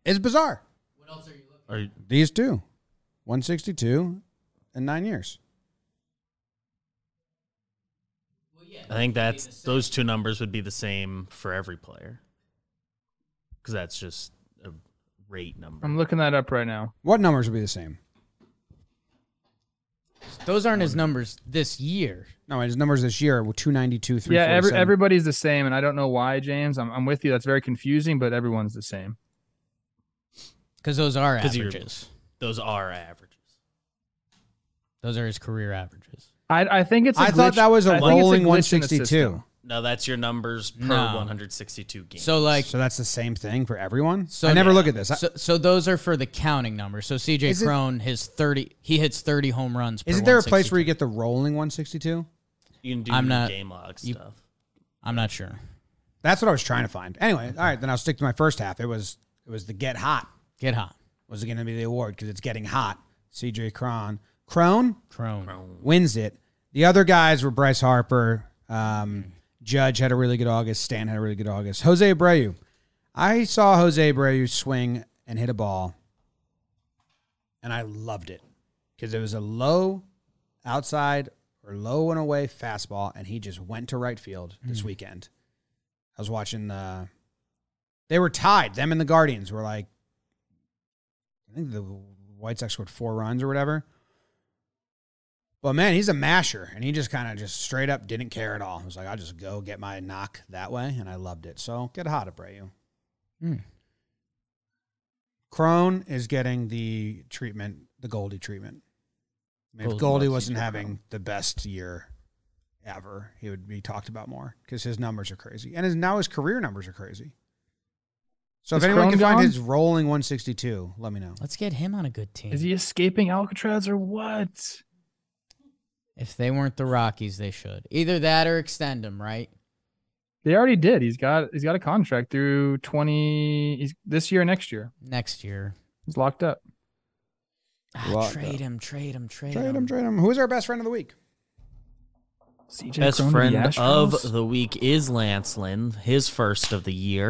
it's bizarre. What else are you- looking? Are you, These two, 162 and nine years. I think that's those two numbers would be the same for every player because that's just a rate number. I'm looking that up right now. What numbers would be the same? Those aren't his numbers this year. No, his numbers this year were 292, Yeah, every, everybody's the same, and I don't know why, James. I'm, I'm with you. That's very confusing, but everyone's the same. Because those are 'Cause you're- averages. Those are averages. Those are his career averages. I, I think it's. I I thought that was a a rolling 162. No, No, that's your numbers per No. 162 games. So like So that's the same thing for everyone? So I never yeah. look at this. I- So, so those are for the counting numbers. So CJ Is it- Cron, his thirty, he hits thirty home runs. Per Isn't there a place 162. where you get the rolling 162? you can do I'm not- game log you- stuff. I'm not sure. That's what I was trying to find. Anyway, all right, then I'll stick to my first half. It was it was the get hot Get hot, was it going to be the award because it's getting hot. CJ Cron. Crone Cron. wins it. The The other guys were Bryce Harper. Um, Judge had a really good August. Stan had a really good August. Jose Abreu. I saw Jose Abreu swing and hit a ball, and I loved it because it was a low outside or low and away fastball, and he just went to right field this hmm. weekend. I was watching the. They were tied. Them and the Guardians were like. I think the White Sox scored four runs or whatever. But man, he's a masher, and he just kind of just straight up didn't care at all. He was like, "I'll just go get my knock that way," and I loved it. So get hot, Abreu. Hmm. Cron is getting the treatment, the Goldie treatment. I mean, if Goldie Goldie wasn't CJ having the best year ever, he would be talked about more because his numbers are crazy, and his now his career numbers are crazy. So Is if anyone Cron can find his rolling 162, let me know. Let's get him on a good team. Is he escaping Alcatraz or what? If they weren't the Rockies, they should. Either that or extend him, right? They already did. He's got he's got a contract through twenty. He's this year, next year. Next year. He's locked up. Ah, Locked trade up. him, trade him, trade, Trade him. Trade him, trade him. Who's our best friend of the week? CJ Best Cron to the friend of the week is Lance Lynn, his first of the year.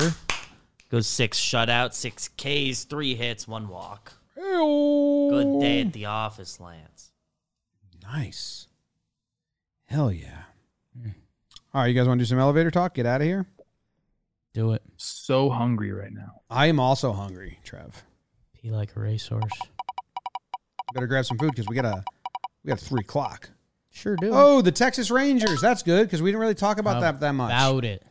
Goes six shutout, six Ks, three hits, one walk. Good day at the office, Lance. Nice. Hell yeah. Hmm. All right, you guys want to do some elevator talk? Get out of here. Do it. so hungry right now. I am also hungry, Trev. Pee like a racehorse. Better grab some food because we got a we got three o'clock. Sure do. Oh, the Texas Rangers. That's good because we didn't really talk about that that much. About it.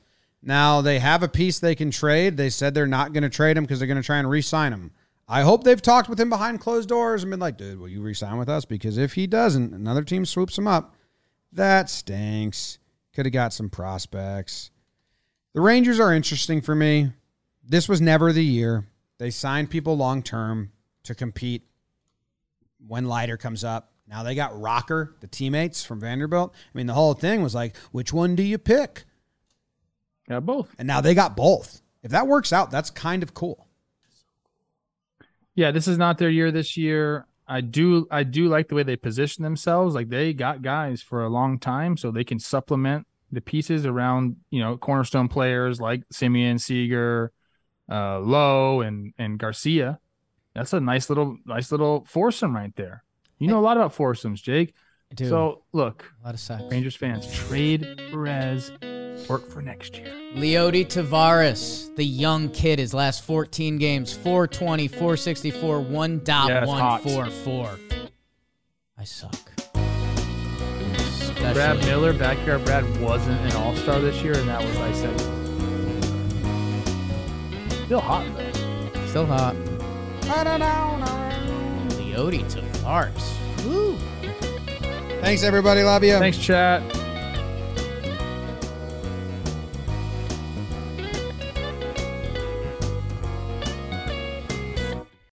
Now they have a piece they can trade. They said they're not going to trade him because they're going to try and re-sign him. I hope they've talked with him behind closed doors and been like, "Dude, will you re-sign with us?" Because if he doesn't, another team swoops him up. That stinks. Could have got some prospects. The Rangers are interesting for me. This was never the year. They signed people long term to compete when Leiter comes up. Now they got Rocker, the teammates from Vanderbilt. I mean, the whole thing was like, which one do you pick? Got both. And now they got both. If that works out, that's kind of cool. Yeah, this is not their year this year. I do I do like the way they position themselves. Like they got guys for a long time, so they can supplement the pieces around you know cornerstone players like Semien Seager, uh, Lowe, and and Garcia. That's a nice little nice little foursome right there. You know a lot about foursomes, Jake. I do. So look, a lot of sex. Rangers fans, trade Perez, work for next year. Leody Taveras, the young kid, his last 14 games, 420, 464, 1.144. I suck. Brad Miller, backyard Brad, wasn't an All Star this year, and that was I said. Still hot though. Still hot. Leody Taveras. Woo. Thanks, everybody. Love you. Thanks, chat.